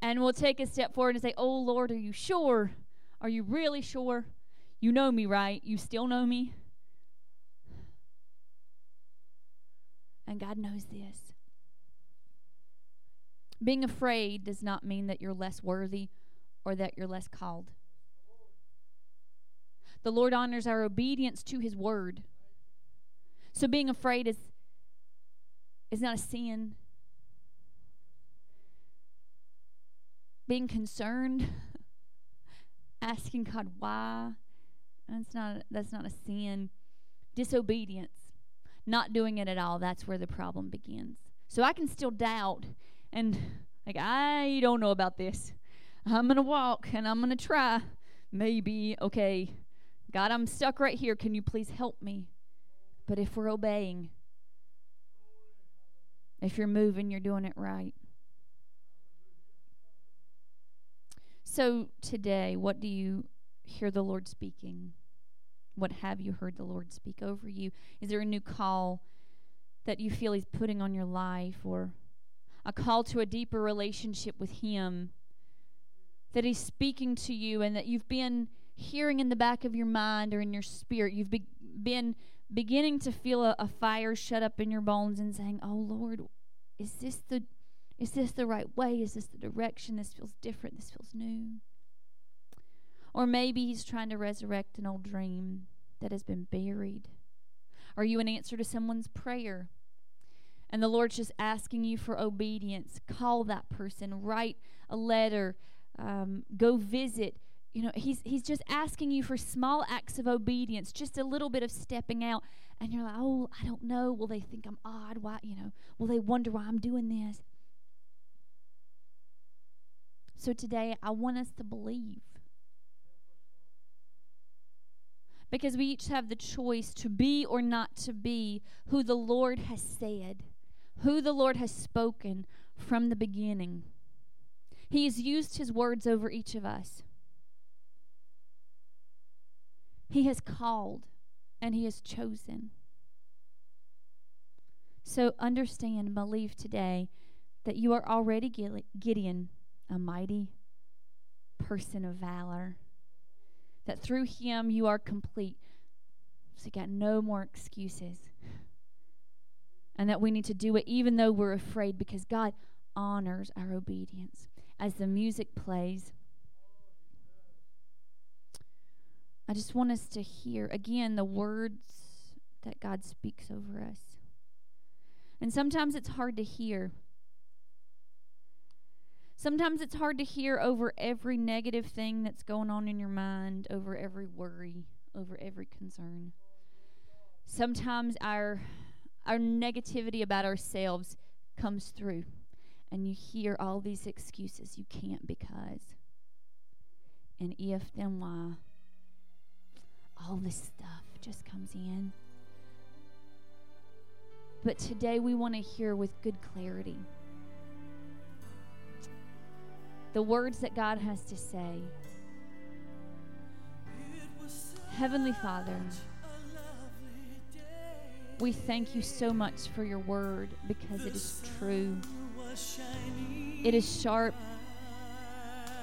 And we'll take a step forward and say, Oh Lord, are you sure? Are you really sure? You know me, right? You still know me? And God knows this. Being afraid does not mean that you're less worthy or that you're less called. The Lord honors our obedience to His word. So being afraid is is not a sin. Being concerned, asking God why, that's not that's not a sin. Disobedience, not doing it at all, that's where the problem begins. So I can still doubt and like I don't know about this. I'm going to walk and I'm going to try. Maybe, okay. God, I'm stuck right here. Can you please help me? But if we're obeying, if you're moving, you're doing it right. So today, what do you hear the Lord speaking? What have you heard the Lord speak over you? Is there a new call that you feel He's putting on your life or a call to a deeper relationship with Him? That He's speaking to you and that you've been hearing in the back of your mind or in your spirit. You've be- been beginning to feel a, a fire shut up in your bones and saying, "Oh Lord, is this the is this the right way? Is this the direction? This feels different. This feels new." Or maybe he's trying to resurrect an old dream that has been buried. Are you an answer to someone's prayer? And the Lord's just asking you for obedience. Call that person, write a letter, um, go visit, you know he's he's just asking you for small acts of obedience just a little bit of stepping out and you're like oh i don't know will they think i'm odd why you know will they wonder why i'm doing this so today i want us to believe. Because we each have the choice to be or not to be who the lord has said who the lord has spoken from the beginning. He has used his words over each of us. He has called and He has chosen. So understand and believe today that you are already Gideon, a mighty person of valor. That through Him you are complete. So you got no more excuses. And that we need to do it even though we're afraid because God honors our obedience. As the music plays, I just want us to hear again the words that God speaks over us. And sometimes it's hard to hear. Sometimes it's hard to hear over every negative thing that's going on in your mind, over every worry, over every concern. Sometimes our our negativity about ourselves comes through and you hear all these excuses you can't because and if, then why. All this stuff just comes in. But today we want to hear with good clarity the words that God has to say. Heavenly Father, we thank you so much for your word because it is true. It is sharp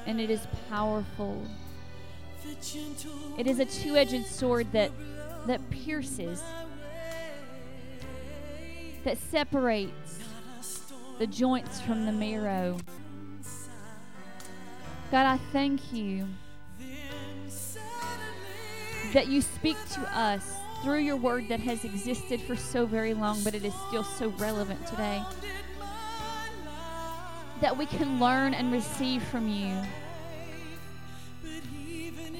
and it is powerful. It is a two-edged sword that that pierces that separates the joints from the marrow. God, I thank you that you speak to us through your word that has existed for so very long, but it is still so relevant today. That we can learn and receive from you.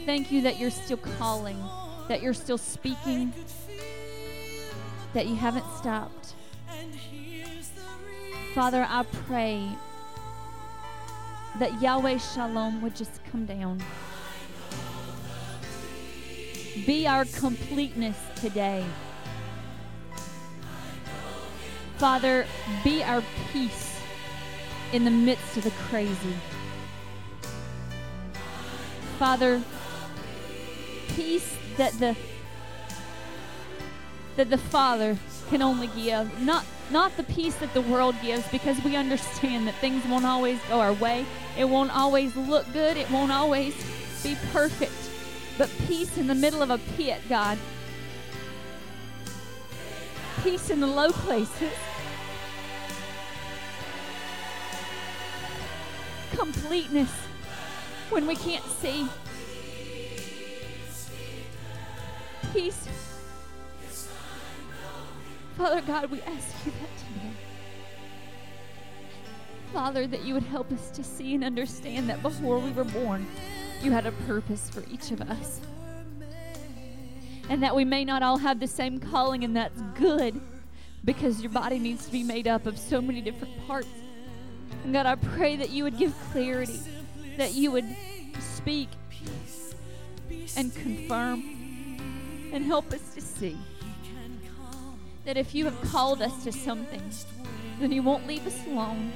Thank you that you're still calling, that you're still speaking, that you haven't stopped. Father, I pray that Yahweh Shalom would just come down. Be our completeness today. Father, be our peace in the midst of the crazy. Father, peace that the that the Father can only give, not not the peace that the world gives because we understand that things won't always go our way. It won't always look good. It won't always be perfect. But peace in the middle of a pit, God. Peace in the low places. Completeness when we can't see. Peace. Father God, we ask you that today. Father, that you would help us to see and understand that before we were born, you had a purpose for each of us. And that we may not all have the same calling, and that's good because your body needs to be made up of so many different parts. And God, I pray that you would give clarity, that you would speak and confirm and help us to see that if you have called us to something, then you won't leave us alone.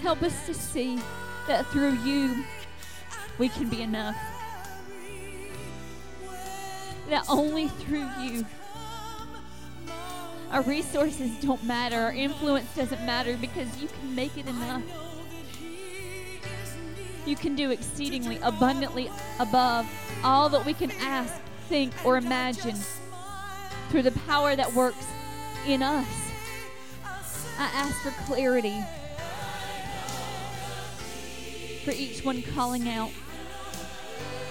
Help us to see that through you we can be enough. That only through you our resources don't matter, our influence doesn't matter because you can make it enough. You can do exceedingly abundantly above all that we can ask, think, or imagine through the power that works in us. I ask for clarity for each one calling out,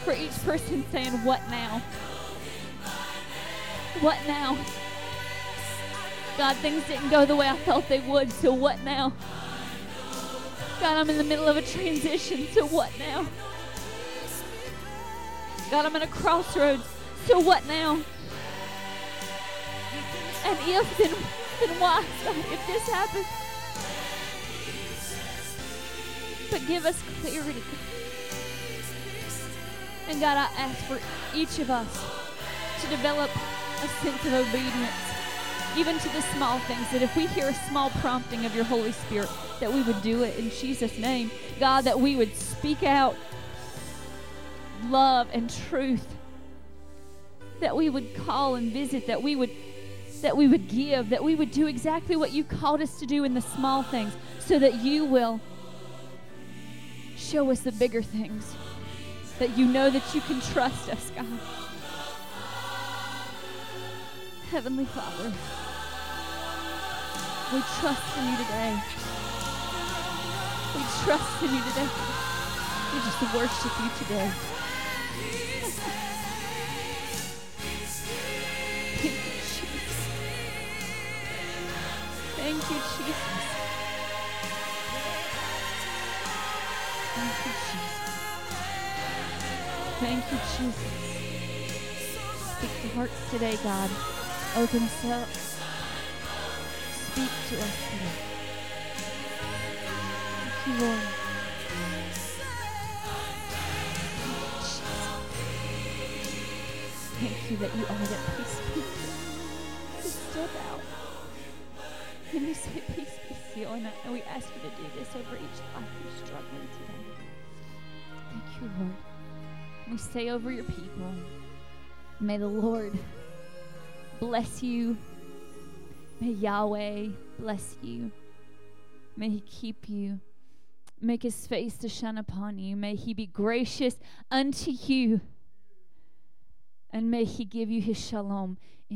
for each person saying, What now? What now? God, things didn't go the way I thought they would, so what now? God, I'm in the middle of a transition, so what now? God, I'm at a crossroads, so what now? And if, then, then why, if this happens? But give us clarity. And God, I ask for each of us to develop a sense of obedience, even to the small things, that if we hear a small prompting of your Holy Spirit, that we would do it in Jesus' name. God, that we would speak out love and truth. That we would call and visit, that we would that we would give, that we would do exactly what you called us to do in the small things, so that you will show us the bigger things. That you know that you can trust us, God. Heavenly Father, we trust in you today. We trust in you today. We just worship you today. Thank you, Jesus. Thank you, Jesus. Thank you, Jesus. Speak to hearts today, God. Open us up. Speak to us today. Thank you, Lord. Thank you, that you are that peace. And we say, Peace be still. And, and we ask you to do this over each life who's struggling today. Thank you, Lord. We say over your people, may the Lord bless you. May Yahweh bless you. May He keep you. Make His face to shine upon you. May He be gracious unto you. And may He give you His shalom